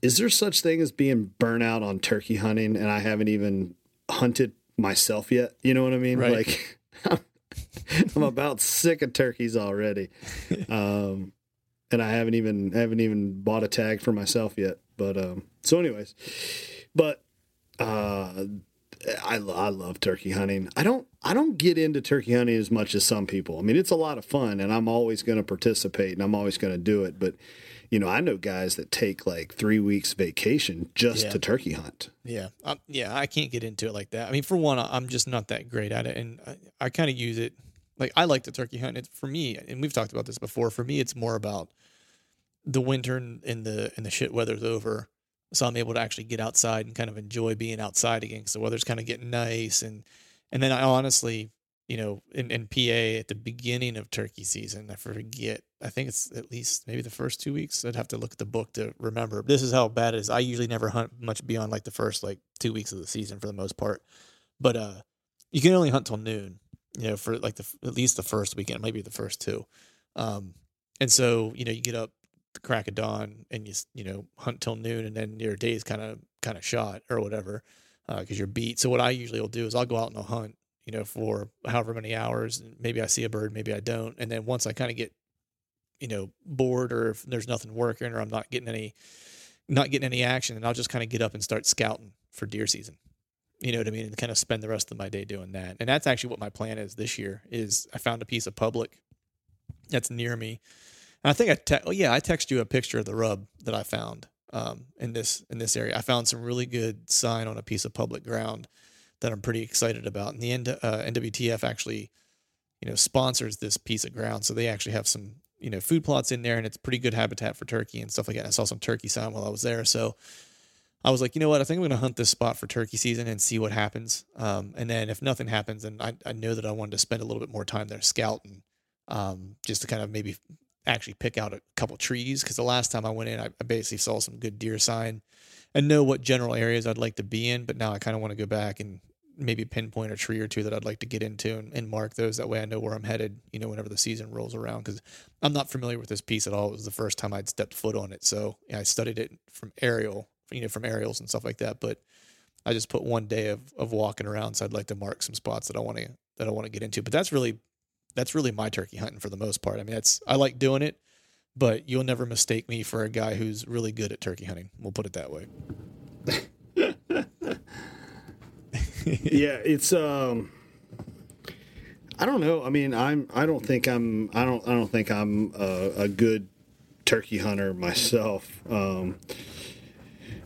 is there such thing as being burnout on turkey hunting, and I haven't even hunted myself yet? You know what I mean? Right. Like. I'm about sick of turkeys already. Um, and I haven't even haven't even bought a tag for myself yet. But um, so, anyways, but uh, I I love turkey hunting. I don't I don't get into turkey hunting as much as some people. I mean, it's a lot of fun, and I'm always going to participate, and I'm always going to do it. But you know, I know guys that take like three weeks vacation just Yeah. to turkey hunt. Yeah, um, yeah, I can't get into it like that. I mean, for one, I- I'm just not that great at it, and I, I kind of use it like I like the turkey hunt. It's for me, and we've talked about this before. For me, it's more about the winter and, and the and the shit weather's over, so I'm able to actually get outside and kind of enjoy being outside again. Because the weather's kind of getting nice, and and then I honestly, you know, in, in PA at the beginning of turkey season, I forget. I think it's at least maybe the first two weeks. I'd have to look at the book to remember. This is how bad it is. I usually never hunt much beyond like the first like two weeks of the season for the most part. But uh, you can only hunt till noon. You know, for like the at least the first weekend, maybe the first two. Um, and so you know, you get up the crack of dawn and you you know hunt till noon, and then your day's kind of kind of shot or whatever because you're beat. So what I usually will do is I'll go out and I'll hunt. You know, for however many hours. and Maybe I see a bird, maybe I don't. And then once I kind of get you know bored or if there's nothing working or I'm not getting any not getting any action and I'll just kind of get up and start scouting for deer season. You know what I mean? And kind of spend the rest of my day doing that. And that's actually what my plan is this year is I found a piece of public that's near me. And I think I te- oh yeah, I text you a picture of the rub that I found um, in this in this area. I found some really good sign on a piece of public ground that I'm pretty excited about. And the N- uh, NWTF actually, you know, sponsors this piece of ground, so they actually have some you know food plots in there, and it's pretty good habitat for turkey and stuff like that. And I saw some turkey sign while I was there, so I was like, you know what, I think I'm going to hunt this spot for turkey season and see what happens. Um, and then if nothing happens, then I, I know that I wanted to spend a little bit more time there scouting, um, just to kind of maybe actually pick out a couple trees. Because the last time I went in, I, I basically saw some good deer sign and know what general areas I'd like to be in. But now I kind of want to go back and maybe pinpoint a tree or two that I'd like to get into and, and mark those. That way I know where I'm headed, you know, whenever the season rolls around. Because I'm not familiar with this piece at all. It was the first time I'd stepped foot on it. So yeah, I studied it from aerial, you know, from aerials and stuff like that. But I just put one day of, of walking around. So I'd like to mark some spots that I want to, that I want to get into. But that's really, that's really my turkey hunting for the most part. I mean, that's, I like doing it, but you'll never mistake me for a guy who's really good at turkey hunting. We'll put it that way. yeah, it's um I don't know. I mean, I'm I don't think I'm I don't I don't think I'm a, a good turkey hunter myself. Um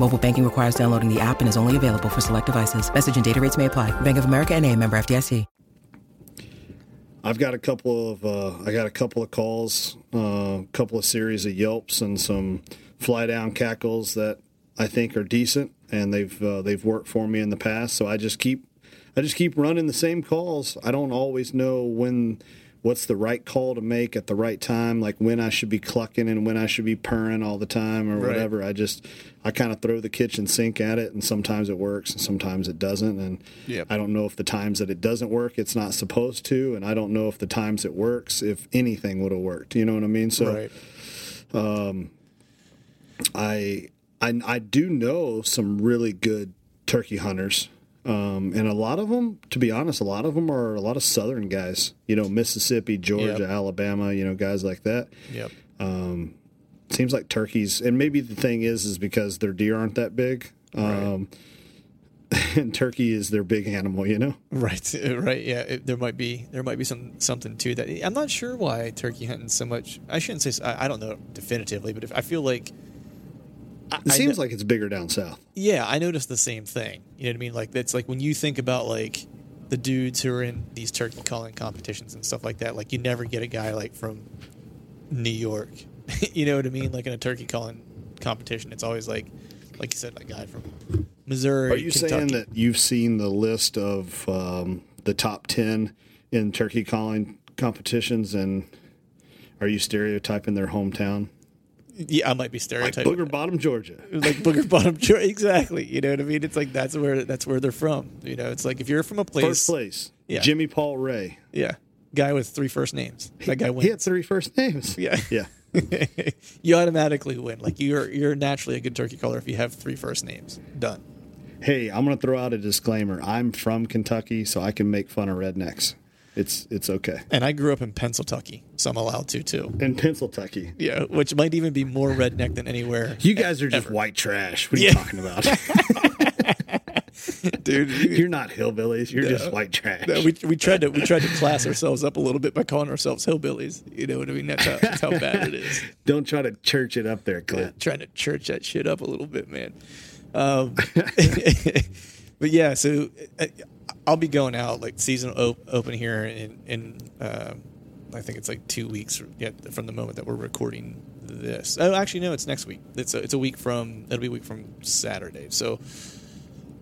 Mobile banking requires downloading the app and is only available for select devices. Message and data rates may apply. Bank of America and a member FDIC. I've got a couple of uh, I got a couple of calls, a uh, couple of series of yelps, and some fly down cackles that I think are decent, and they've uh, they've worked for me in the past. So I just keep I just keep running the same calls. I don't always know when what's the right call to make at the right time, like when I should be clucking and when I should be purring all the time or Right. whatever. I just I kind of throw the kitchen sink at it, and sometimes it works and sometimes it doesn't. And Yep. I don't know if the times that it doesn't work, it's not supposed to, and I don't know if the times it works, if anything would have worked. You know what I mean? So right. Um, I, I I do know some really good turkey hunters, um, and a lot of them, to be honest, a lot of them are a lot of southern guys. You know, Mississippi, Georgia, Yep. Alabama. You know, guys like that. Yep. Seems like turkeys, and maybe the thing is, is because their deer aren't that big. Um, and turkey is their big animal. You know. Right, right, yeah. It, there might be there might be some something to that. I'm not sure why turkey hunting so much. I shouldn't say. I don't know definitively, but if, I feel like I, It I seems kn- like it's bigger down south. yeah, I noticed the same thing. You know what I mean? Like it's like when you think about like the dudes who are in these turkey calling competitions and stuff like that. Like you never get a guy like from New York. you know what I mean? Like in a turkey calling competition, it's always like, like you said, a guy from Missouri. Are you saying that you've seen the list of um, the top 10 in turkey calling competitions and are you stereotyping their hometown? Yeah, I might be Like stereotyping. Booger Bottom, Georgia. like Booger Bottom Georgia. Exactly. You know what I mean? It's like that's where that's where they're from. You know, it's like if you're from a place, First place. Yeah. Jimmy Paul Ray. yeah, guy with three first names. That guy wins. He had three first names. Yeah. Yeah. you automatically win. Like you're you're naturally a good turkey caller if you have three first names. Done. Hey, I'm going to throw out a disclaimer. I'm from Kentucky, so I can make fun of rednecks. It's it's okay. And I grew up in Pennsylvania, so I'm allowed to too. In Pennsylvania. Yeah, which might even be more redneck than anywhere. You guys are just Ever. white trash. What are you talking about? dude. You're not hillbillies. You're just white trash. No, we, we tried to we tried to class ourselves up a little bit by calling ourselves hillbillies. You know what I mean? That's how, that's how bad it is. Don't try to church it up there, Clint. trying to church that shit up a little bit, man. Um, but yeah, so uh, I'll be going out like season op- open here in in um, I think it's like two weeks from, from the moment that we're recording this. Oh, actually, no, it's next week. It's a, it's a week from it'll be a week from Saturday. So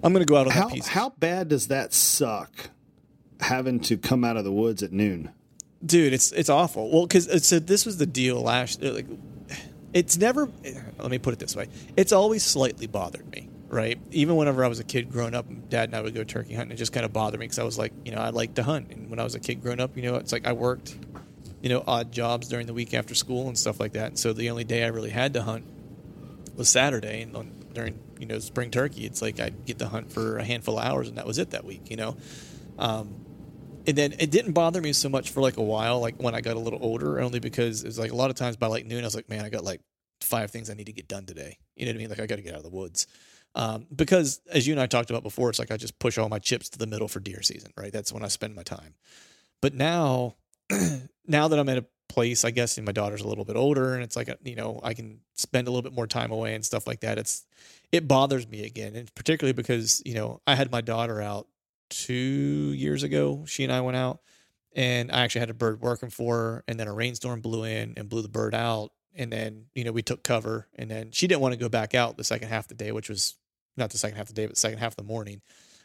I'm gonna go out on How that piece. how bad does that suck? Having to come out of the woods at noon. dude it's it's awful well because uh, so this was the deal last uh, like it's never eh, let me put it this way it's always slightly bothered me right even whenever i was a kid growing up dad and i would go turkey hunting it just kind of bothered me because i was like you know i like to hunt and when i was a kid growing up you know it's like i worked you know odd jobs during the week after school and stuff like that and so the only day i really had to hunt was saturday and on, during you know spring turkey it's like i'd get to hunt for a handful of hours and that was it that week you know um, and then it didn't bother me so much for like a while, like when I got a little older, only because it's like a lot of times by like noon, I was like, man, I got like five things I need to get done today. You know what I mean? Like I got to get out of the woods. Um, because as you and I talked about before, it's like I just push all my chips to the middle for deer season, right? That's when I spend my time. But now, now that I'm at a place, I guess, and my daughter's a little bit older, and it's like you know I can spend a little bit more time away and stuff like that. It's it bothers me again, and particularly because you know I had my daughter out two years ago. She and I went out, and I actually had a bird working for her, and then a rainstorm blew in and blew the bird out, and then you know we took cover, and then she didn't want to go back out the second half of the day, which was not the second half of the day, but the second half of the morning,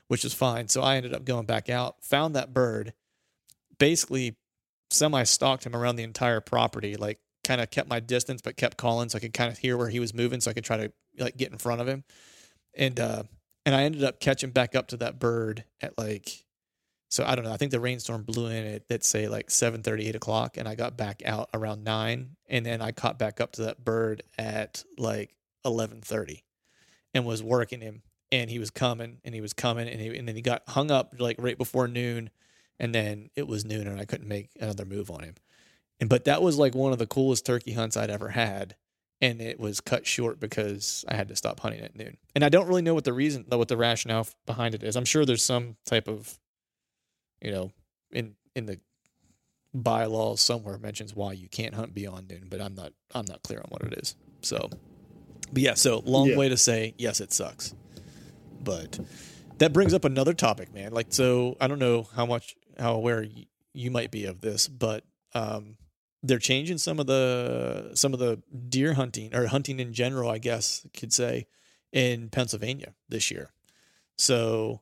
which was fine. So I ended up going back out, found that bird, basically semi stalked him around the entire property, like kind of kept my distance, but kept calling so I could kind of hear where he was moving, so I could try to like get in front of him, and uh, and I ended up catching back up to that bird at like. So I don't know. I think the rainstorm blew in at let's say like 7 8 o'clock, and I got back out around nine, and then I caught back up to that bird at like eleven thirty, and was working him, and he was coming, and he was coming, and he and then he got hung up like right before noon, and then it was noon, and I couldn't make another move on him, and but that was like one of the coolest turkey hunts I'd ever had, and it was cut short because I had to stop hunting at noon. And I don't really know what the reason, what the rationale behind it is. I'm sure there's some type of, you know, in in the bylaws somewhere mentions why you can't hunt beyond noon, but I'm not I'm not clear on what it is. So, but yeah, so long Yeah. way to say yes, it sucks. But that brings up another topic, man. Like, so I don't know how much how aware y- you might be of this, but um, they're changing some of the some of the deer hunting or hunting in general, I guess could say, in Pennsylvania this year. So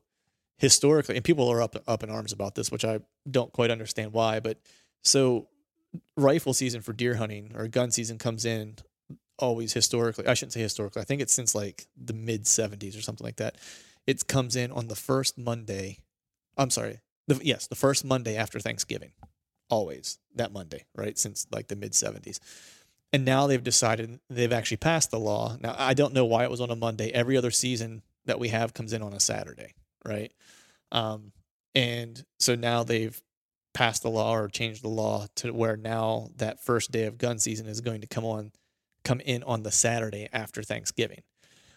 historically, and people are up up in arms about this, which I don't quite understand why. But so rifle season for deer hunting or gun season comes in always historically. I shouldn't say historically. I think it's since like the mid '70s or something like that. It comes in on the first Monday. I'm sorry. The, yes, the first Monday after Thanksgiving. Always that Monday, right? Since like the mid 70s. And now they've decided they've actually passed the law. Now, I don't know why it was on a Monday. Every other season that we have comes in on a Saturday, right? Um, and so now they've passed the law or changed the law to where now that first day of gun season is going to come on, come in on the Saturday after Thanksgiving,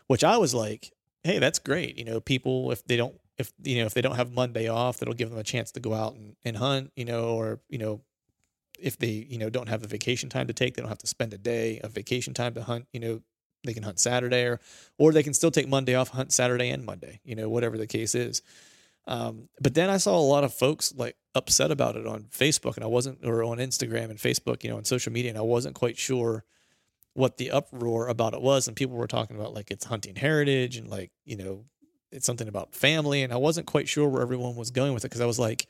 which I was like, hey, that's great. You know, people if they don't if you know if they don't have Monday off, that'll give them a chance to go out and, and hunt. You know, or you know, if they you know don't have the vacation time to take, they don't have to spend a day of vacation time to hunt. You know, they can hunt Saturday or or they can still take Monday off, hunt Saturday and Monday. You know, whatever the case is. Um, but then I saw a lot of folks like upset about it on Facebook, and I wasn't, or on Instagram and Facebook, you know, on social media, and I wasn't quite sure what the uproar about it was. And people were talking about like it's hunting heritage and like, you know, it's something about family. And I wasn't quite sure where everyone was going with it because I was like,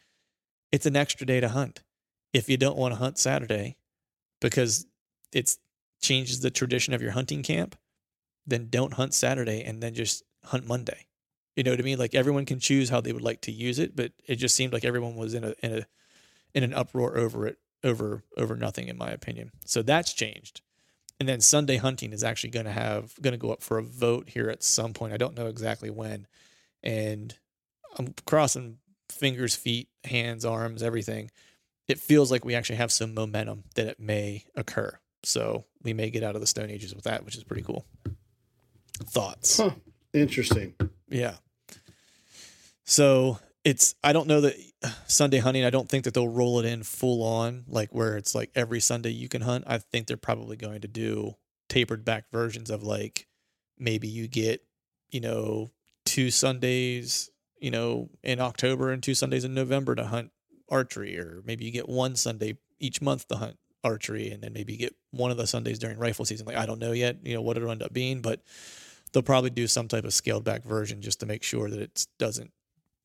it's an extra day to hunt. If you don't want to hunt Saturday because it's changes the tradition of your hunting camp, then don't hunt Saturday and then just hunt Monday. You know what I mean? Like everyone can choose how they would like to use it, but it just seemed like everyone was in a in a in an uproar over it over over nothing in my opinion. So that's changed. And then Sunday hunting is actually going to have going to go up for a vote here at some point. I don't know exactly when. And I'm crossing fingers, feet, hands, arms, everything. It feels like we actually have some momentum that it may occur. So we may get out of the stone ages with that, which is pretty cool. Thoughts? Huh. Interesting. Yeah. So it's I don't know that Sunday hunting. I don't think that they'll roll it in full on, like where it's like every Sunday you can hunt. I think they're probably going to do tapered back versions of like maybe you get you know two Sundays you know in October and two Sundays in November to hunt archery, or maybe you get one Sunday each month to hunt archery, and then maybe you get one of the Sundays during rifle season. Like I don't know yet, you know what it'll end up being, but they'll probably do some type of scaled back version just to make sure that it doesn't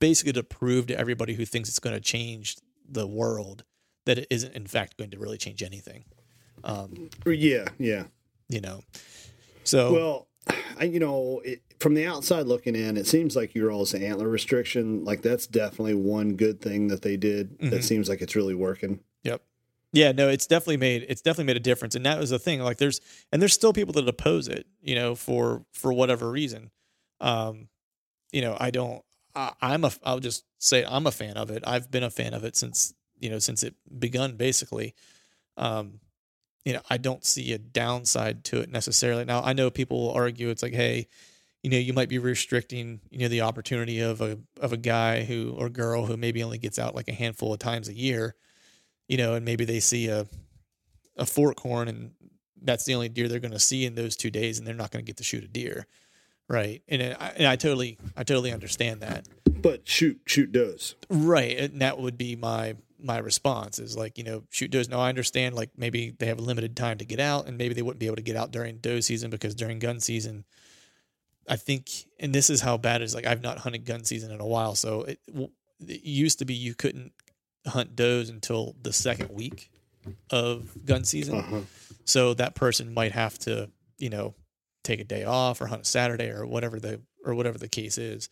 basically to prove to everybody who thinks it's going to change the world that it isn't in fact going to really change anything um, Yeah, yeah. you know so Well, I, you know, it, from the outside looking in, it seems like your all's antler restriction. Like that's definitely one good thing that they did. Mhm. That seems like it's really working. Yep. Yeah, no, it's definitely made it's definitely made a difference, and that was the thing. Like, there's and there's still people that oppose it, you know, for for whatever reason. Um, you know, I don't. I, I'm a. I'll just say I'm a fan of it. I've been a fan of it since you know since it begun, basically. Um, you know, I don't see a downside to it necessarily. Now, I know people will argue it's like, hey, you know, you might be restricting, you know, the opportunity of a of a guy who or girl who maybe only gets out like a handful of times a year you know, and maybe they see a a fork horn and that's the only deer they're going to see in those two days, and they're not going to get to shoot a deer, right? And I, and I totally I totally understand that, But shoot, shoot does. right? And that would be my my response is like you know shoot does. Now I understand like maybe they have a limited time to get out, and maybe they wouldn't be able to get out during doe season because during gun season. I think, and this is how bad it is. Like I've not hunted gun season in a while, so it, it used to be you couldn't hunt does until the second week of gun season. Uh-huh. So that person might have to, you know, take a day off or hunt a Saturday or whatever the or whatever the case is.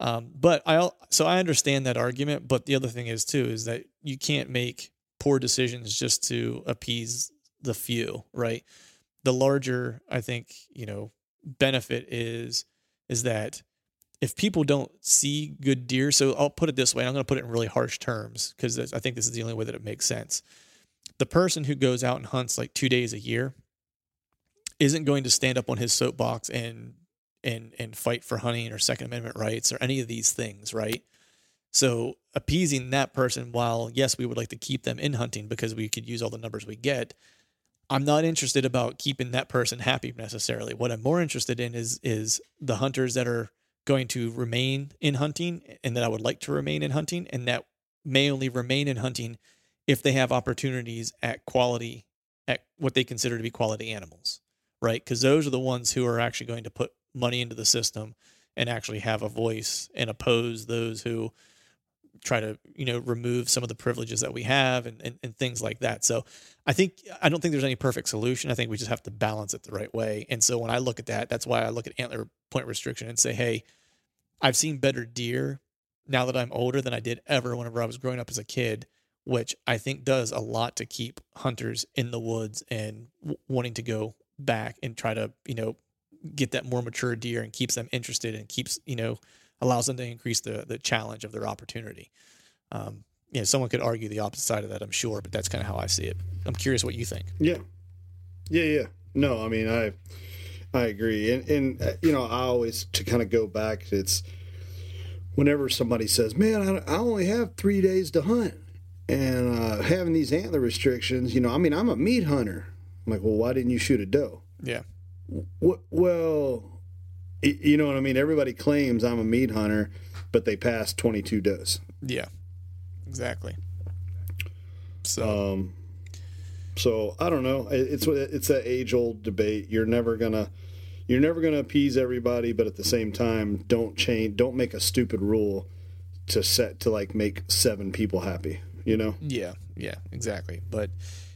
Um, but I so I understand that argument. But the other thing is too is that you can't make poor decisions just to appease the few, right? The larger, I think, you know, benefit is is that if people don't see good deer, so I'll put it this way, I'm going to put it in really harsh terms because I think this is the only way that it makes sense. The person who goes out and hunts like two days a year, isn't going to stand up on his soapbox and and and fight for hunting or Second Amendment rights or any of these things, right? So appeasing that person, while yes, we would like to keep them in hunting because we could use all the numbers we get. I'm not interested about keeping that person happy necessarily. What I'm more interested in is is the hunters that are going to remain in hunting and that I would like to remain in hunting and that may only remain in hunting if they have opportunities at quality at what they consider to be quality animals, right? Because those are the ones who are actually going to put money into the system and actually have a voice and oppose those who try to you know remove some of the privileges that we have and, and, and things like that. So i think i don't think there's any perfect solution. I think we just have to balance it the right way. And so when i look at that that's why i look at antler point restriction and say hey i've seen better deer now that i'm older than i did ever whenever i was growing up as a kid which i think does a lot to keep hunters in the woods and w- wanting to go back and try to you know get that more mature deer and keeps them interested and keeps you know allows them to increase the the challenge of their opportunity. Um, you know, someone could argue the opposite side of that, I'm sure, but that's kind of how I see it. I'm curious what you think. Yeah, yeah, yeah. No, I mean, I I agree, and and uh, you know, I always to kind of go back. It's whenever somebody says, "Man, I, I only have three days to hunt," and uh, having these antler restrictions, you know, I mean, I'm a meat hunter. I'm like, well, why didn't you shoot a doe? Yeah. W- well, you know what I mean? Everybody claims I'm a meat hunter, but they passed 22 does. Yeah, exactly. So, um, so I don't know. It's it's that age old debate. You're never gonna you're never gonna appease everybody, but at the same time, don't change. Don't make a stupid rule to set to like make seven people happy. You know? Yeah, yeah, exactly. But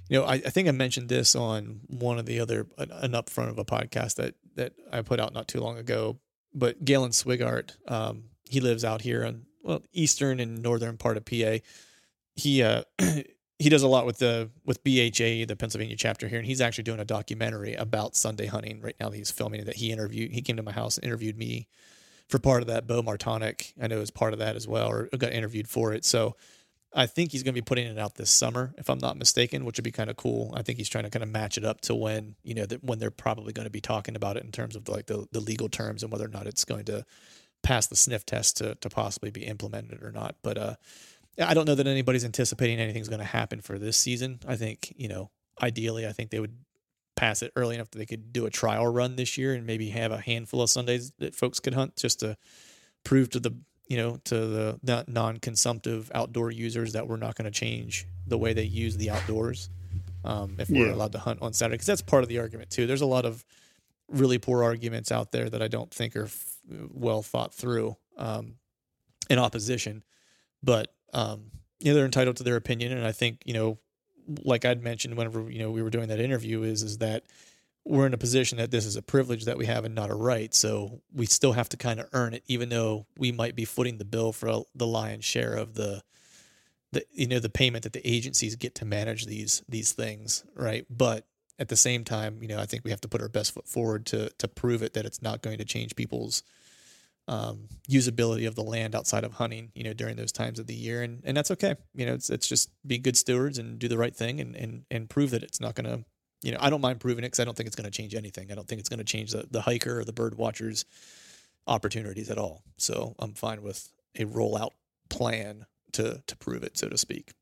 you know, I, I think I mentioned this on one of the other an upfront of a podcast that that I put out not too long ago. But Galen Swigart, um, he lives out here on well eastern and northern part of PA. He uh, he does a lot with the with BHA, the Pennsylvania chapter here, and he's actually doing a documentary about Sunday hunting right now. That he's filming that he interviewed. He came to my house and interviewed me for part of that. Beau Martonik, I know, is part of that as well, or got interviewed for it. So I think he's going to be putting it out this summer, if I'm not mistaken, which would be kind of cool. I think he's trying to kind of match it up to when you know that when they're probably going to be talking about it in terms of like the, the legal terms and whether or not it's going to pass the sniff test to to possibly be implemented or not. But uh, I don't know that anybody's anticipating anything's going to happen for this season. I think you know, ideally, I think they would pass it early enough that they could do a trial run this year and maybe have a handful of Sundays that folks could hunt just to prove to the you know, to the non-consumptive outdoor users that we're not going to change the way they use the outdoors um, if we're allowed to hunt on Saturday. Because that's part of the argument too. There's a lot of really poor arguments out there that I don't think are f- well thought through um, in opposition, but um, you know they're entitled to their opinion, and I think you know, like I'd mentioned whenever you know we were doing that interview, is is that we're in a position that this is a privilege that we have and not a right. So we still have to kind of earn it, even though we might be footing the bill for the lion's share of the, the you know the payment that the agencies get to manage these these things, right? But at the same time, you know, I think we have to put our best foot forward to to prove it that it's not going to change people's um, usability of the land outside of hunting, you know, during those times of the year, and and that's okay. You know, it's it's just be good stewards and do the right thing and and and prove that it's not going to you know, I don't mind proving it because I don't think it's going to change anything. I don't think it's going to change the, the hiker or the bird watcher's opportunities at all. So I'm fine with a rollout plan to to prove it, so to speak.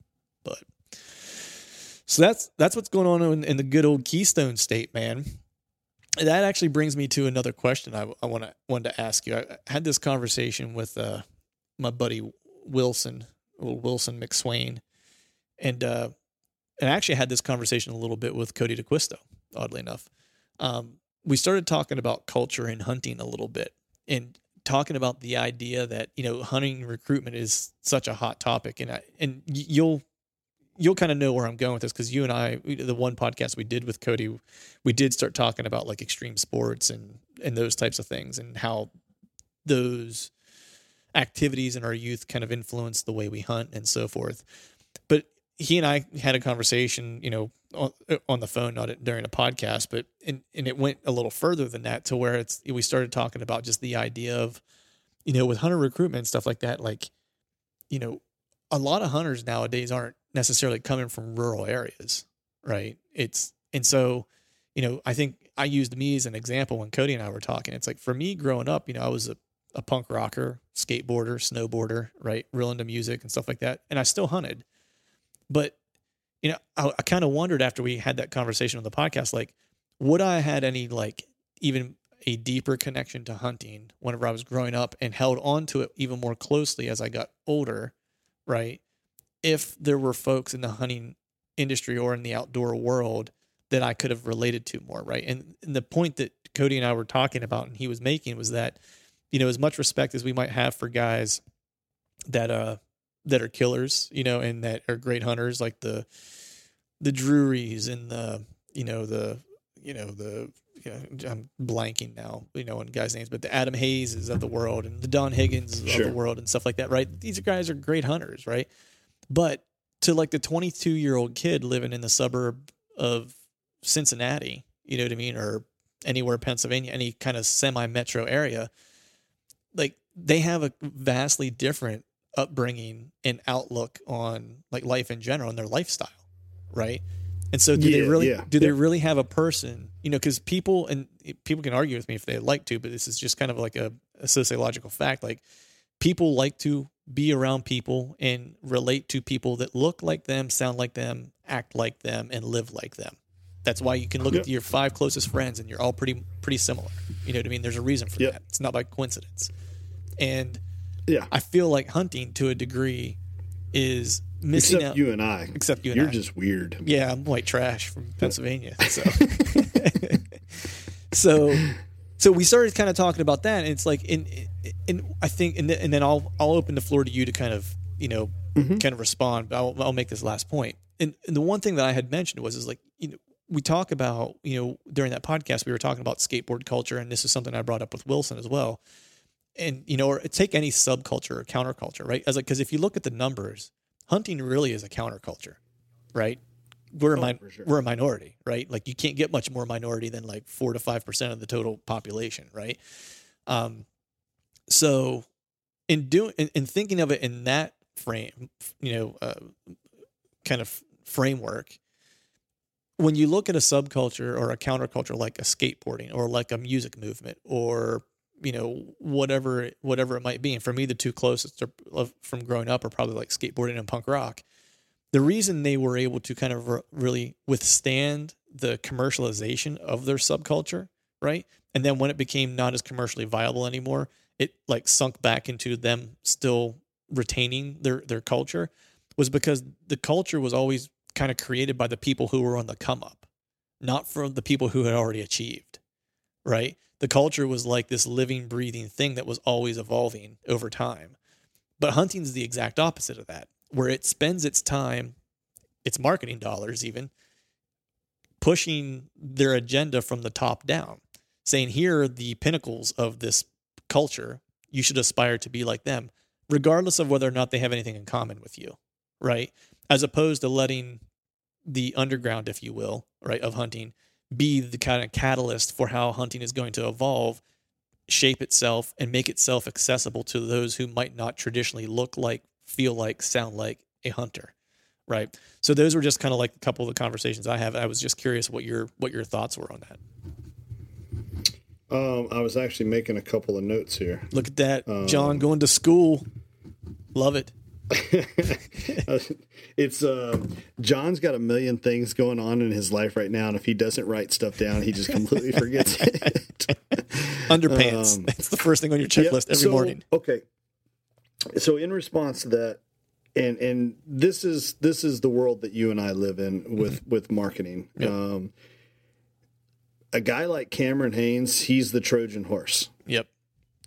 But so that's that's what's going on in, in the good old Keystone State, man. That actually brings me to another question I, I want to wanted to ask you. I had this conversation with uh, my buddy Wilson, Wilson McSwain, and uh, and I actually had this conversation a little bit with Cody DeQuisto, oddly enough. Um, we started talking about culture and hunting a little bit and talking about the idea that, you know, hunting recruitment is such a hot topic. And I, and you'll, you'll kind of know where I'm going with this because you and I, the one podcast we did with Cody, we did start talking about like extreme sports and, and those types of things and how those activities in our youth kind of influence the way we hunt and so forth. But he and I had a conversation, you know, on, on the phone, not during a podcast, but and and it went a little further than that to where it's we started talking about just the idea of, you know, with hunter recruitment and stuff like that, like, you know, a lot of hunters nowadays aren't necessarily coming from rural areas, right? It's and so, you know, I think I used me as an example when Cody and I were talking. It's like for me growing up, you know, I was a, a punk rocker, skateboarder, snowboarder, right? Real into music and stuff like that. And I still hunted. But, you know, I, I kind of wondered after we had that conversation on the podcast, like, would I had any like even a deeper connection to hunting whenever I was growing up and held on to it even more closely as I got older, right? If there were folks in the hunting industry or in the outdoor world that I could have related to more, right? And, and the point that Cody and I were talking about and he was making was that, you know, as much respect as we might have for guys that uh that are killers, you know, and that are great hunters like the the Drurys and the you know the you know the you know, I'm blanking now, you know, on guys' names, but the Adam Hayes of the world and the Don Higgins Sure. of the world and stuff like that, right? These guys are great hunters, right? But to like the 22 year old kid living in the suburb of Cincinnati, you know what I mean, or anywhere Pennsylvania, any kind of semi metro area, like they have a vastly different upbringing and outlook on like life in general and their lifestyle, right? And so, do they really yeah, do they yeah. really have a person? You know, because people and people can argue with me if they like to, but this is just kind of like a, a sociological fact. Like people like to be around people and relate to people that look like them, sound like them, act like them, and live like them. That's why you can look at your five closest friends and you're all pretty pretty similar. You know what I mean? There's a reason for Yep. that. It's not by coincidence. And Yeah. I feel like hunting to a degree is missing Except out. you and I. Except you and I. You're I. just weird. Yeah, I'm white trash from Pennsylvania. So, so, so we started kind of talking about that, and it's like, in, in I think, and then, and then I'll I'll open the floor to you to kind of you know mm-hmm. kind of respond. But I'll I'll make this last point. And, and the one thing that I had mentioned was is like you know we talk about you know during that podcast we were talking about skateboard culture, and this is something I brought up with Wilson as well. And you know, or take any subculture or counterculture, right? As like because if you look at the numbers, hunting really is a counterculture, right? We're a Oh, min- sure. we're a minority, right? Like you can't get much more minority than like four to five percent of the total population, right? Um, so in doing in, in thinking of it in that frame, you know, uh, kind of framework, when you look at a subculture or a counterculture like a skateboarding or like a music movement or you know whatever whatever it might be. And for me the two closest are, from growing up are probably like skateboarding and punk rock. The reason they were able to kind of re- really withstand the commercialization of their subculture right? And then when it became not as commercially viable anymore it like sunk back into them still retaining their their culture was because the culture was always kind of created by the people who were on the come up not from the people who had already achieved right? The culture was like this living breathing thing that was always evolving over time. But hunting is the exact opposite of that where it spends its time its marketing dollars even pushing their agenda from the top down saying here are the pinnacles of this culture. You should aspire to be like them regardless of whether or not they have anything in common with you right? As opposed to letting the underground if you will right of hunting be the kind of catalyst for how hunting is going to evolve shape itself and make itself accessible to those who might not traditionally look like feel like sound like a hunter right? So those were just kind of like a couple of the conversations i have. I was just curious what your what your thoughts were on that. Um, I was actually making a couple of notes here. look at that. John going to school. Love it it's uh, John's got a million things going on in his life right now, and if he doesn't write stuff down, he just completely forgets it. underpants Um, that's the first thing on your checklist every so- morning Okay. So in response to that, and and this is this is the world that you and I live in with with marketing. Yep. Um, a guy like Cameron Hanes, he's the Trojan horse, yep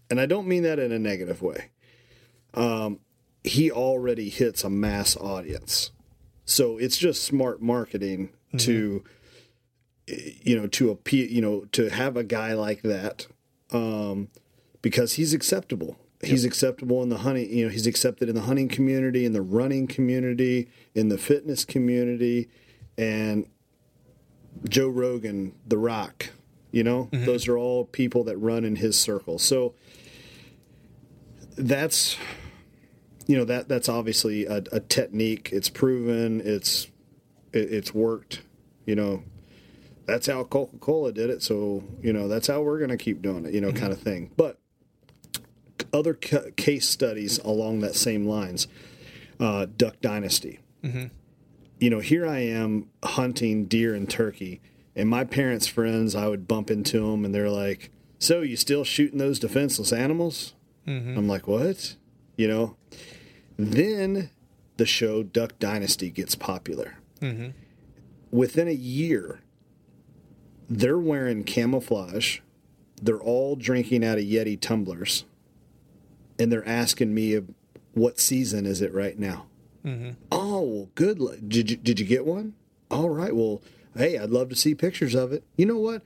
and I don't mean that in a negative way. Um, he already hits a mass audience, so it's just smart marketing to you know to appeal you know to have a guy like that um, because he's acceptable. He's acceptable in the hunting, you know, he's accepted in the hunting community, in the running community, in the fitness community, and Joe Rogan, The Rock, you know, those are all people that run in his circle. So that's, you know, that that's obviously a, a technique. It's proven. It's it, it's worked. You know, that's how Coca Cola did it. So you know that's how we're going to keep doing it. You know, mm-hmm. kind of thing. But other ca- case studies along that same lines, uh, Duck Dynasty. Mm-hmm. You know, here I am hunting deer and turkey, and my parents' friends, I would bump into them, and they're like, "So you still shooting those defenseless animals?" Mm-hmm. I'm like, "What?" You know. Then the show Duck Dynasty gets popular. Mm-hmm. Within a year, they're wearing camouflage. They're all drinking out of Yeti tumblers. And they're asking me, what season is it right now? Mm-hmm. Oh, well, good. Did you, did you get one? All right. Well, hey, I'd love to see pictures of it. You know what?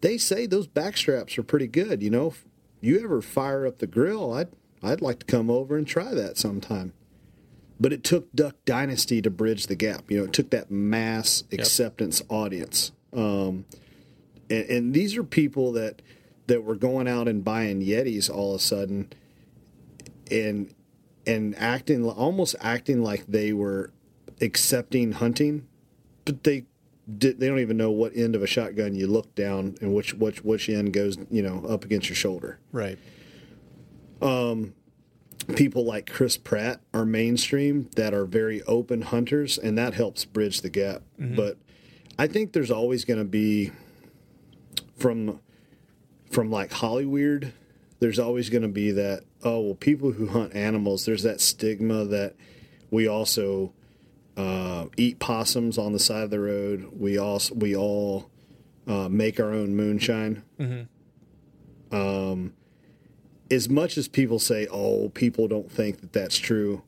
They say those back straps are pretty good. You know, if you ever fire up the grill, I'd, I'd like to come over and try that sometime. But it took Duck Dynasty to bridge the gap. You know, it took that mass acceptance audience. Um, and, and these are people that that were going out and buying Yetis all of a sudden, and and acting almost acting like they were accepting hunting, but they did, they don't even know what end of a shotgun you look down and which which which end goes you know up against your shoulder Right. People like Chris Pratt are mainstream that are very open hunters, and that helps bridge the gap. But I think there's always going to be from from like Hollywood. There's always going to be that oh well, people who hunt animals. There's that stigma that we also uh, eat possums on the side of the road. We also we all uh, make our own moonshine as much as people say, "Oh, people don't think that that's true,"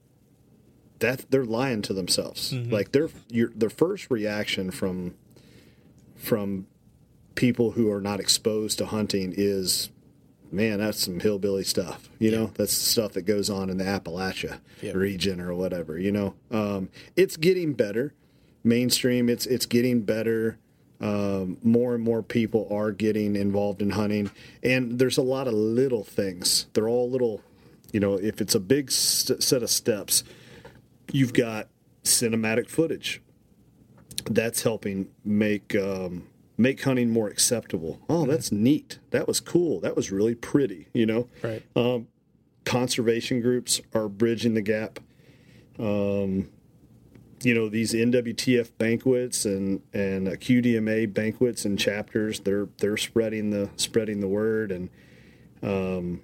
that they're lying to themselves. Like their your their first reaction from from people who are not exposed to hunting is, "Man, that's some hillbilly stuff." You know, that's the stuff that goes on in the Appalachia region or whatever. You know, um, it's getting better. Mainstream, it's it's getting better um, more and more people are getting involved in hunting. And there's a lot of little things. They're all little you know if it's a big st- set of steps you've got cinematic footage. That's helping make um, make hunting more acceptable. Oh that's neat. That was cool. That was really pretty you know? Right. conservation groups are bridging the gap. Um, you know these NWTF banquets and and uh, QDMA banquets and chapters. They're they're spreading the spreading the word, and um,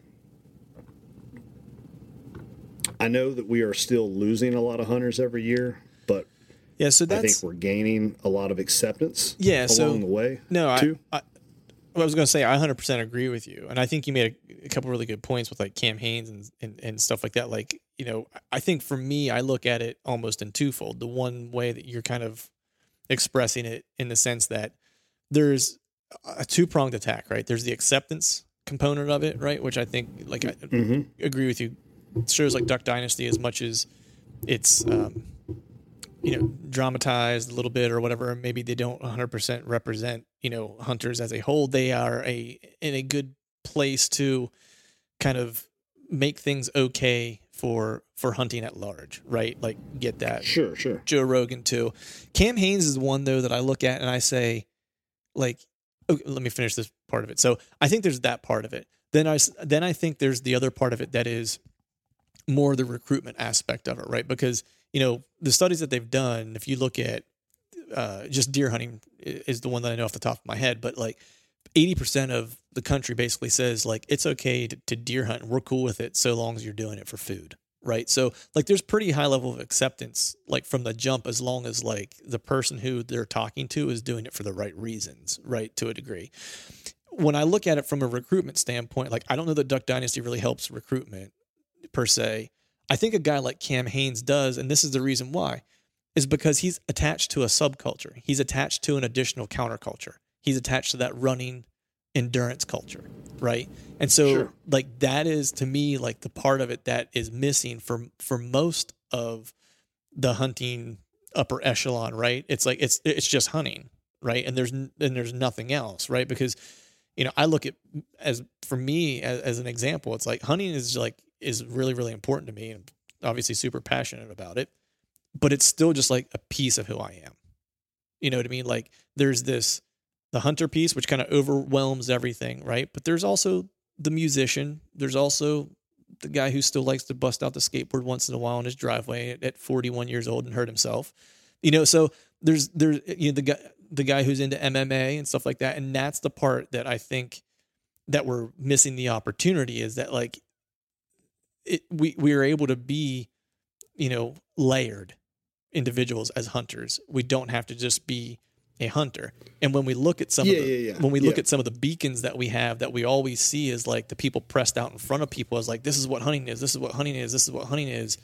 I know that we are still losing a lot of hunters every year, but Yeah. So I think we're gaining a lot of acceptance. Yeah, along so- the way. no. I, too. I, I was going to say I 100% agree with you, and I think you made a, couple really good points with like Cam Hanes and, and and stuff like that. Like you know, I think for me, I look at it almost in twofold. The one way that you're kind of expressing it in the sense that there's a two pronged attack, right? There's the acceptance component of it, right? Which I think, like, I agree with you. Shows like Duck Dynasty, as much as it's, um, you know, dramatized a little bit or whatever, maybe they don't 100% represent, you know, hunters as a whole. They are a in a good place to kind of make things okay for for hunting at large, right? Like get that Sure, sure. Joe Rogan too. Cam Hanes is one though that I look at and I say, like, okay, let me finish this part of it. So I think there's that part of it. Then I then I think there's the other part of it that is more the recruitment aspect of it, right? Because you know the studies that they've done. If you look at uh, just deer hunting is the one that I know off the top of my head, but like. 80% of the country basically says like it's okay to, to deer hunt. We're cool with it so long as you're doing it for food right? So like there's pretty high level of acceptance like from the jump as long as like the person who they're talking to is doing it for the right reasons right to a degree. When i look at it from a recruitment standpoint like i don't know that duck dynasty really helps recruitment per se. I think a guy like cam hanes does and this is the reason why is because he's attached to a subculture. He's attached to an additional counterculture he's attached to that running endurance culture right? And so Sure. like that is to me like the part of it that is missing for for most of the hunting upper echelon right? It's like it's it's just hunting right? And there's and there's nothing else right? Because you know i look at as for me as, as an example it's like hunting is like is really really important to me and obviously super passionate about it but it's still just like a piece of who i am. You know what i mean? Like there's this the hunter piece, which kind of overwhelms everything, right? But there's also the musician. There's also the guy who still likes to bust out the skateboard once in a while in his driveway at, at 41 years old and hurt himself. You know, so there's there's you know the guy the guy who's into MMA and stuff like that, and that's the part that I think that we're missing the opportunity is that like it we we are able to be you know layered individuals as hunters. We don't have to just be a hunter. And when we look at some Yeah, of the, yeah, yeah. when we look at some of the beacons that we have that we always see is like the people pressed out in front of people as like this is what hunting is, this is what hunting is, this is what hunting is.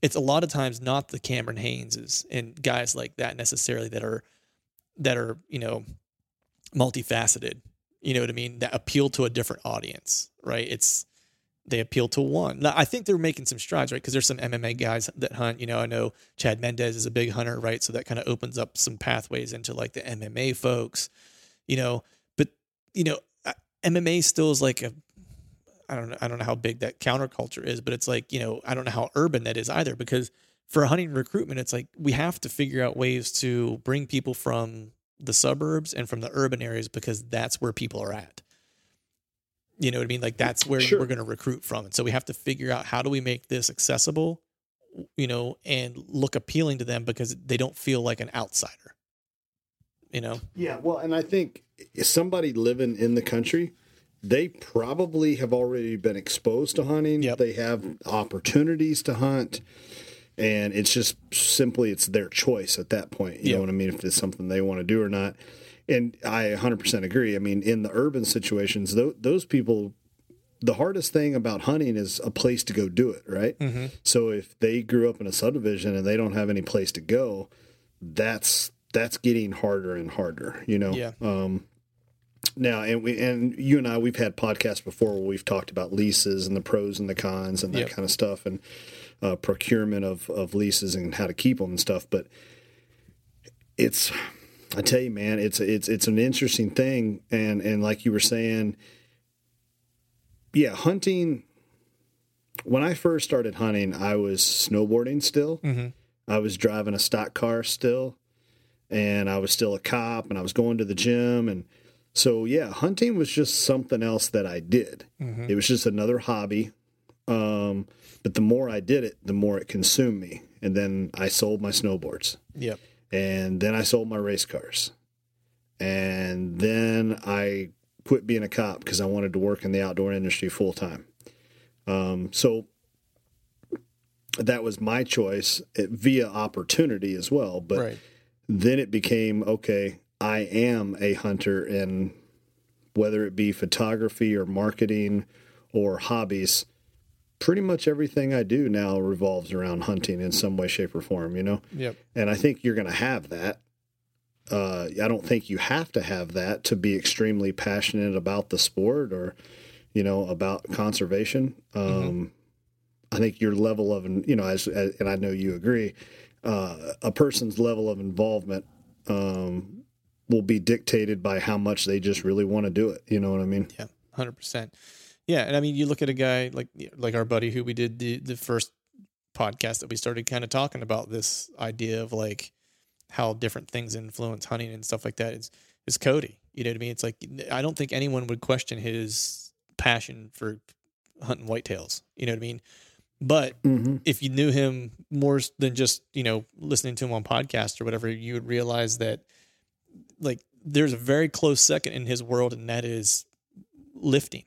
It's a lot of times not the Cameron Haneses and guys like that necessarily that are that are, you know, multifaceted. You know what I mean? That appeal to a different audience, right? It's they appeal to one. Now, I think they're making some strides, right? Because there's some MMA guys that hunt. You know, I know Chad Mendes is a big hunter, right? So that kind of opens up some pathways into like the MMA folks, you know. But you know, MMA still is like a, I don't know, I don't know how big that counterculture is, but it's like you know, I don't know how urban that is either. Because for hunting recruitment, it's like we have to figure out ways to bring people from the suburbs and from the urban areas because that's where people are at. You know what I mean? Like that's where Sure. we're going to recruit from. And so we have to figure out how do we make this accessible, you know, and look appealing to them because they don't feel like an outsider. You know? Yeah, well, and I think somebody living in the country, they probably have already been exposed to hunting. Yep. They have opportunities to hunt, and it's just simply it's their choice at that point. You Yep. know what I mean? If it's something they want to do or not. And I 100% agree. I mean, in the urban situations, those, those people, the hardest thing about hunting is a place to go do it, right? Mm-hmm. So if they grew up in a subdivision and they don't have any place to go, that's that's getting harder and harder, you know. Yeah. Um, now, and we and you and I, we've had podcasts before where we've talked about leases and the pros and the cons and that Yep. kind of stuff, and uh, procurement of of leases and how to keep them and stuff. But it's, I tell you, man, it's it's it's an interesting thing, and and like you were saying, yeah, hunting. When I first started hunting, I was snowboarding still. Mhm. I was driving a stock car still, and I was still a cop, and I was going to the gym, and so yeah, hunting was just something else that I did. It was just another hobby. Um, but the more I did it, the more it consumed me, and then I sold my snowboards Yep. And then I sold my race cars. And then I quit being a cop because I wanted to work in the outdoor industry full time. Um, so that was my choice it, via opportunity as well. But right. then it became okay, I am a hunter, and whether it be photography or marketing or hobbies, pretty much everything I do now revolves around hunting in some way, shape, or form, you know? Yep. and I think you're going to have that. Uh, I don't think you have to have that to be extremely passionate about the sport or, you know, about conservation. Um, I think your level of, you know, as, as and I know you agree, uh, a person's level of involvement um, will be dictated by how much they just really want to do it. You know what I mean? Yeah, hundred percent. Yeah, and I mean, you look at a guy like like our buddy who we did the the first podcast that we started kind of talking about this idea of like how different things influence hunting and stuff like that. Is is Cody? You know what I mean? It's like I don't think anyone would question his passion for hunting whitetails. You know what I mean? But Mm-hmm. if you knew him more than just you know listening to him on podcast or whatever, you would realize that like there's a very close second in his world, and that is lifting.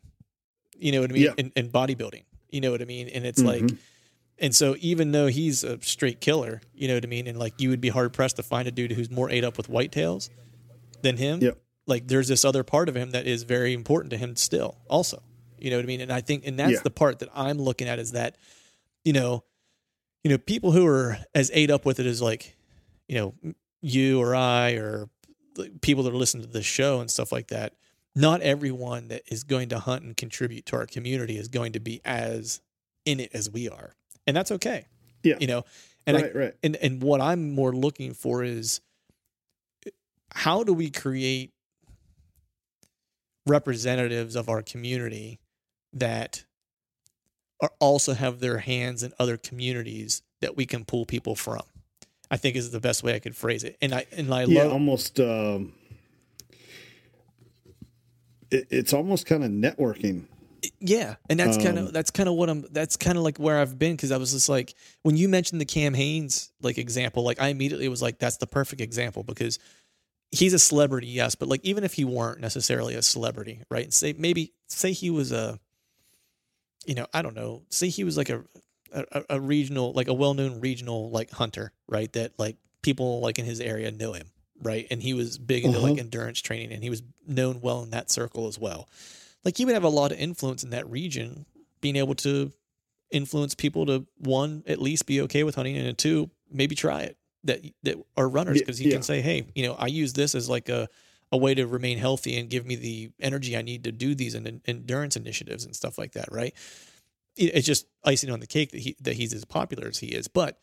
You know what I mean? Yeah. And, and bodybuilding. You know what I mean? And it's like, Mhm. and so even though he's a straight killer, you know what I mean? And like you would be hard pressed to find a dude who's more ate up with whitetails than him. Yep. Like there's this other part of him that is very important to him still, also. You know what I mean? And I think, and that's Yeah. the part that I'm looking at is that, you know, you know, people who are as ate up with it as like, you know, you or I or people that are listening to this show and stuff like that. Not everyone that is going to hunt and contribute to our community is going to be as in it as we are, and that's okay. Yeah. you know, and I, right, right. and and what I'm more looking for is how do we create representatives of our community that are also have their hands in other communities that we can pull people from. I think is the best way I could phrase it. And I and I yeah, love almost. Um, it, it's almost kind of networking. Yeah, and that's kind Um, of that's kind of what I'm. That's kind of like where I've been because I was just like when you mentioned the Cam Hanes like example, like I immediately was like, that's the perfect example because he's a celebrity, yes, but like even if he weren't necessarily a celebrity, right? And say maybe say he was a, you know, I don't know, say he was like a a, a regional, like a well known regional like hunter, right? That like people like in his area know him, right? And he was big into like Uh-huh. endurance training, and he was known well in that circle as well like he would have a lot of influence in that region, being able to influence people to one at least be okay with hunting, and a two maybe try it that that are runners because he yeah. can say, hey, you know, I use this as like a a way to remain healthy and give me the energy I need to do these en- endurance initiatives and stuff like that, right? It- It's just icing on the cake that he that he's as popular as he is, but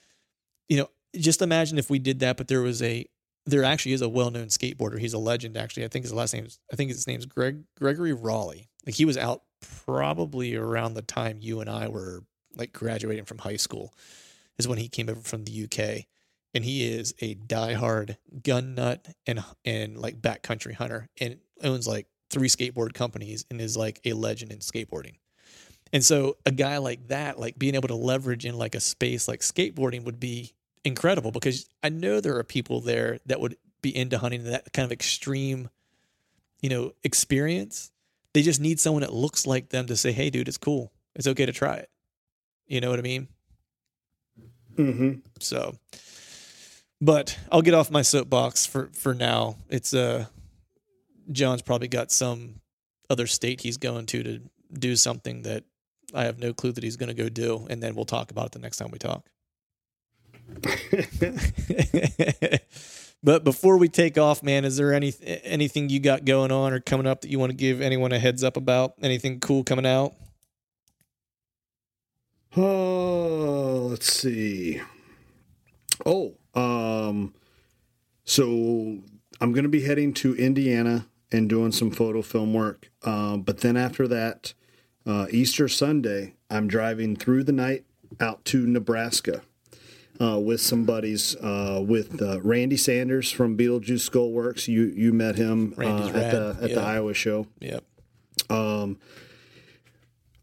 you know, just imagine if we did that, but there was a there actually is a well-known skateboarder. He's a legend. Actually, I think his last name is I think his name's Greg Gregory Rowley. Like he was out probably around the time you and I were like graduating from high school, is when he came over from the UK, and he is a diehard gun nut and and like backcountry hunter, and owns like three skateboard companies and is like a legend in skateboarding. And so a guy like that, like being able to leverage in like a space like skateboarding would be incredible because I know there are people there that would be into hunting that kind of extreme, you know, experience. They just need someone that looks like them to say, "Hey, dude, it's cool. It's okay to try it." You know what I mean? Mm-hmm. So, but I'll get off my soapbox for for now. It's uh, John's probably got some other state he's going to to do something that I have no clue that he's going to go do, and then we'll talk about it the next time we talk. but before we take off, man, is there any anything you got going on or coming up that you want to give anyone a heads up about? Anything cool coming out? Oh, let's see. Oh, um, so I'm going to be heading to Indiana and doing some photo film work. Um, but then after that, uh, Easter Sunday, I'm driving through the night out to Nebraska uh, with some buddies. Uh, with uh, Randy Sanders from Beetlejuice Skullworks. You you met him uh, at the at the. Iowa show. Yep. Um,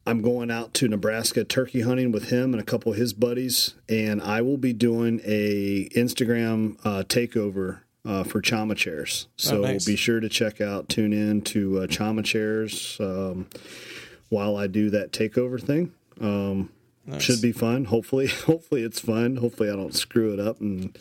I'm going out to Nebraska turkey hunting with him and a couple of his buddies, and I will be doing a Instagram uh, takeover uh, for Chama Chairs. So Oh, nice. be sure to check out, tune in to uh, Chama Chairs um, while I do that takeover thing. Um, Nice. Should be fun. Hopefully, hopefully it's fun. Hopefully I don't screw it up, and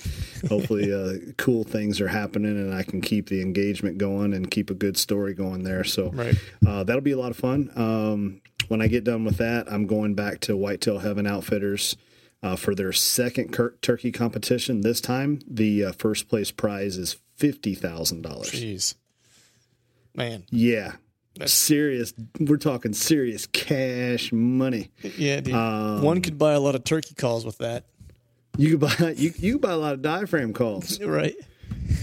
hopefully uh, cool things are happening, and I can keep the engagement going and keep a good story going there. So Right. uh, that'll be a lot of fun. Um, when I get done with that, I'm going back to Whitetail Heaven Outfitters uh, for their second cur- turkey competition. This time, the uh, first place prize is fifty thousand dollars. Jeez. Man. Yeah, That's- serious. We're talking serious cash money. Yeah, dude. Um, One could buy a lot of turkey calls with that. You could buy you, you could buy a lot of diaphragm calls. Right.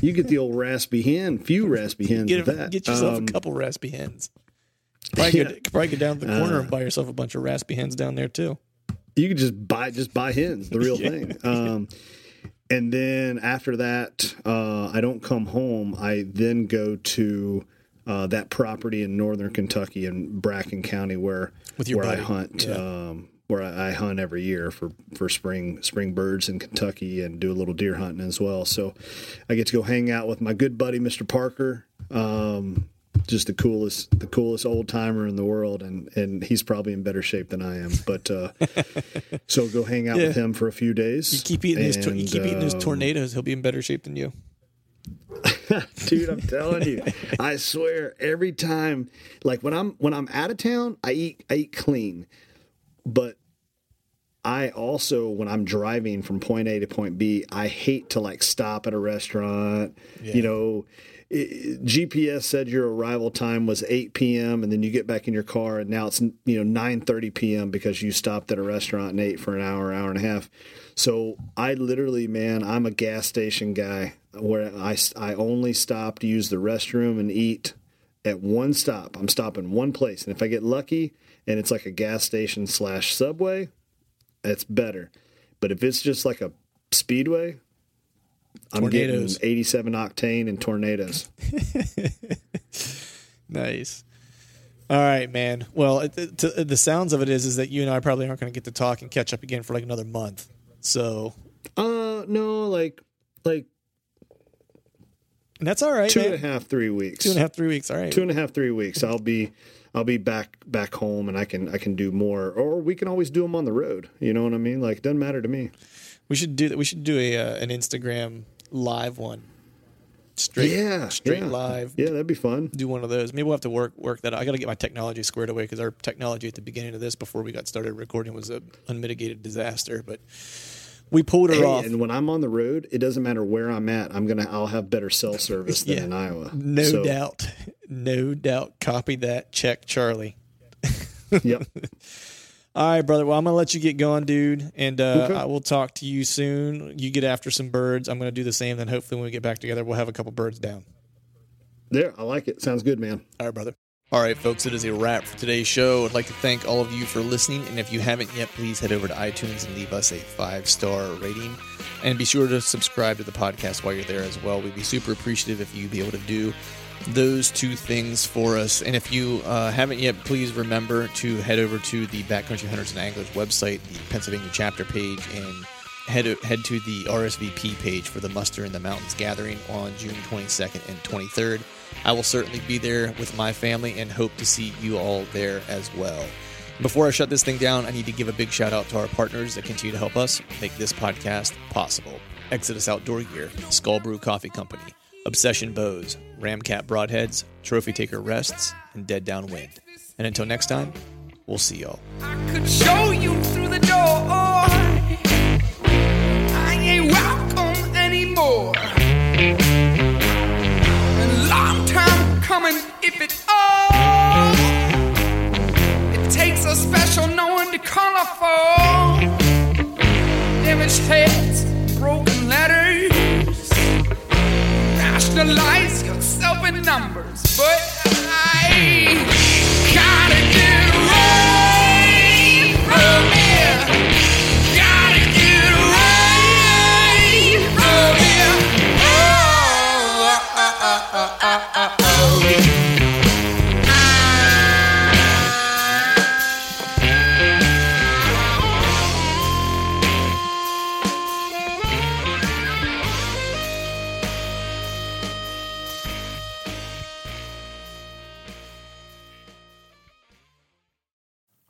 You get the old raspy hen, few raspy hens Get, with that. get yourself Um, a couple raspy hens. Probably, yeah. go, probably go down to the corner Uh, and buy yourself a bunch of raspy hens down there too. you could just buy just buy hens the real Yeah. thing um and then after that uh i don't come home i then go to uh that property in northern kentucky in bracken county where With your where i hunt Yeah. um where I, I hunt every year for for spring spring birds in Kentucky and do a little deer hunting as well. So I get to go hang out with my good buddy Mr. Parker. Um, just the coolest the coolest old timer in the world and and he's probably in better shape than I am. But uh, so go hang out with him for a few days. You keep eating those. Tor- you keep eating those um, tornadoes. He'll be in better shape than you. dude i'm telling you. I swear every time like when i'm when i'm out of town i eat i eat clean. But i also when i'm driving from point a to point b i hate to like stop at a restaurant you know? I- gps said your arrival time was 8 p.m and then you get back in your car and now it's you know 9.30 p.m because you stopped at a restaurant and ate for an hour hour and a half. So i literally man i'm a gas station guy where i, I only stop to use the restroom and eat at one stop i'm stopping one place and if i get lucky and it's like a gas station slash subway it's better but if it's just like a speedway i'm Tornadoes. getting 87 octane and tornadoes Nice. All right, man. Well, it, it, to, the sounds of it is is that you and I probably aren't going to get to talk and catch up again for like another month. So, Uh, no, like like and that's all right. two man. and a half, three weeks. Two and a half, three weeks. All right. two and a half, three weeks. I'll be I'll be back back home, and I can I can do more, or we can always do them on the road. You know what I mean? Like, it doesn't matter to me. We should do that. We should do a uh, an Instagram live one. Straight, yeah, straight yeah. live. Yeah, that'd be fun. Do one of those. Maybe we'll have to work work that. out. I got to get my technology squared away because our technology at the beginning of this, before we got started recording, was a unmitigated disaster. But we pulled her Hey, off. and when I'm on the road, it doesn't matter where I'm at. I'm gonna I'll have better cell service than Yeah. in Iowa. No So, doubt. No doubt. Copy that. Check Charlie. Yep. All right, brother. Well, I'm gonna let you get going, dude, and uh, Okay. I will talk to you soon. You get after some birds. I'm gonna do the same. Then hopefully, when we get back together, we'll have a couple birds down. There, I like it. Sounds good, man. All right, brother. All right, folks, it is a wrap for today's show. I'd like to thank all of you for listening. And if you haven't yet, please head over to iTunes and leave us a five star rating. And be sure to subscribe to the podcast while you're there as well. We'd be super appreciative if you'd be able to do those two things for us. And if you uh, haven't yet, please remember to head over to the Backcountry Hunters and Anglers website, the Pennsylvania chapter page, and head head to the RSVP page for the Muster in the Mountains gathering on June 22nd and 23rd. I will certainly be there with my family and hope to see you all there as well. Before I shut this thing down, I need to give a big shout out to our partners that continue to help us make this podcast possible. Exodus Outdoor Gear, Skull Brew Coffee Company, Obsession Bows, Ramcat Broadheads, Trophy Taker Rests, and Dead Downwind. And until next time, we'll see y'all. I could show you through the door. I ain't welcome anymore. Coming, if it all. It takes a special knowing to color for. Damaged heads, broken letters. Rationalize yourself in numbers, but I gotta get oh, oh, oh,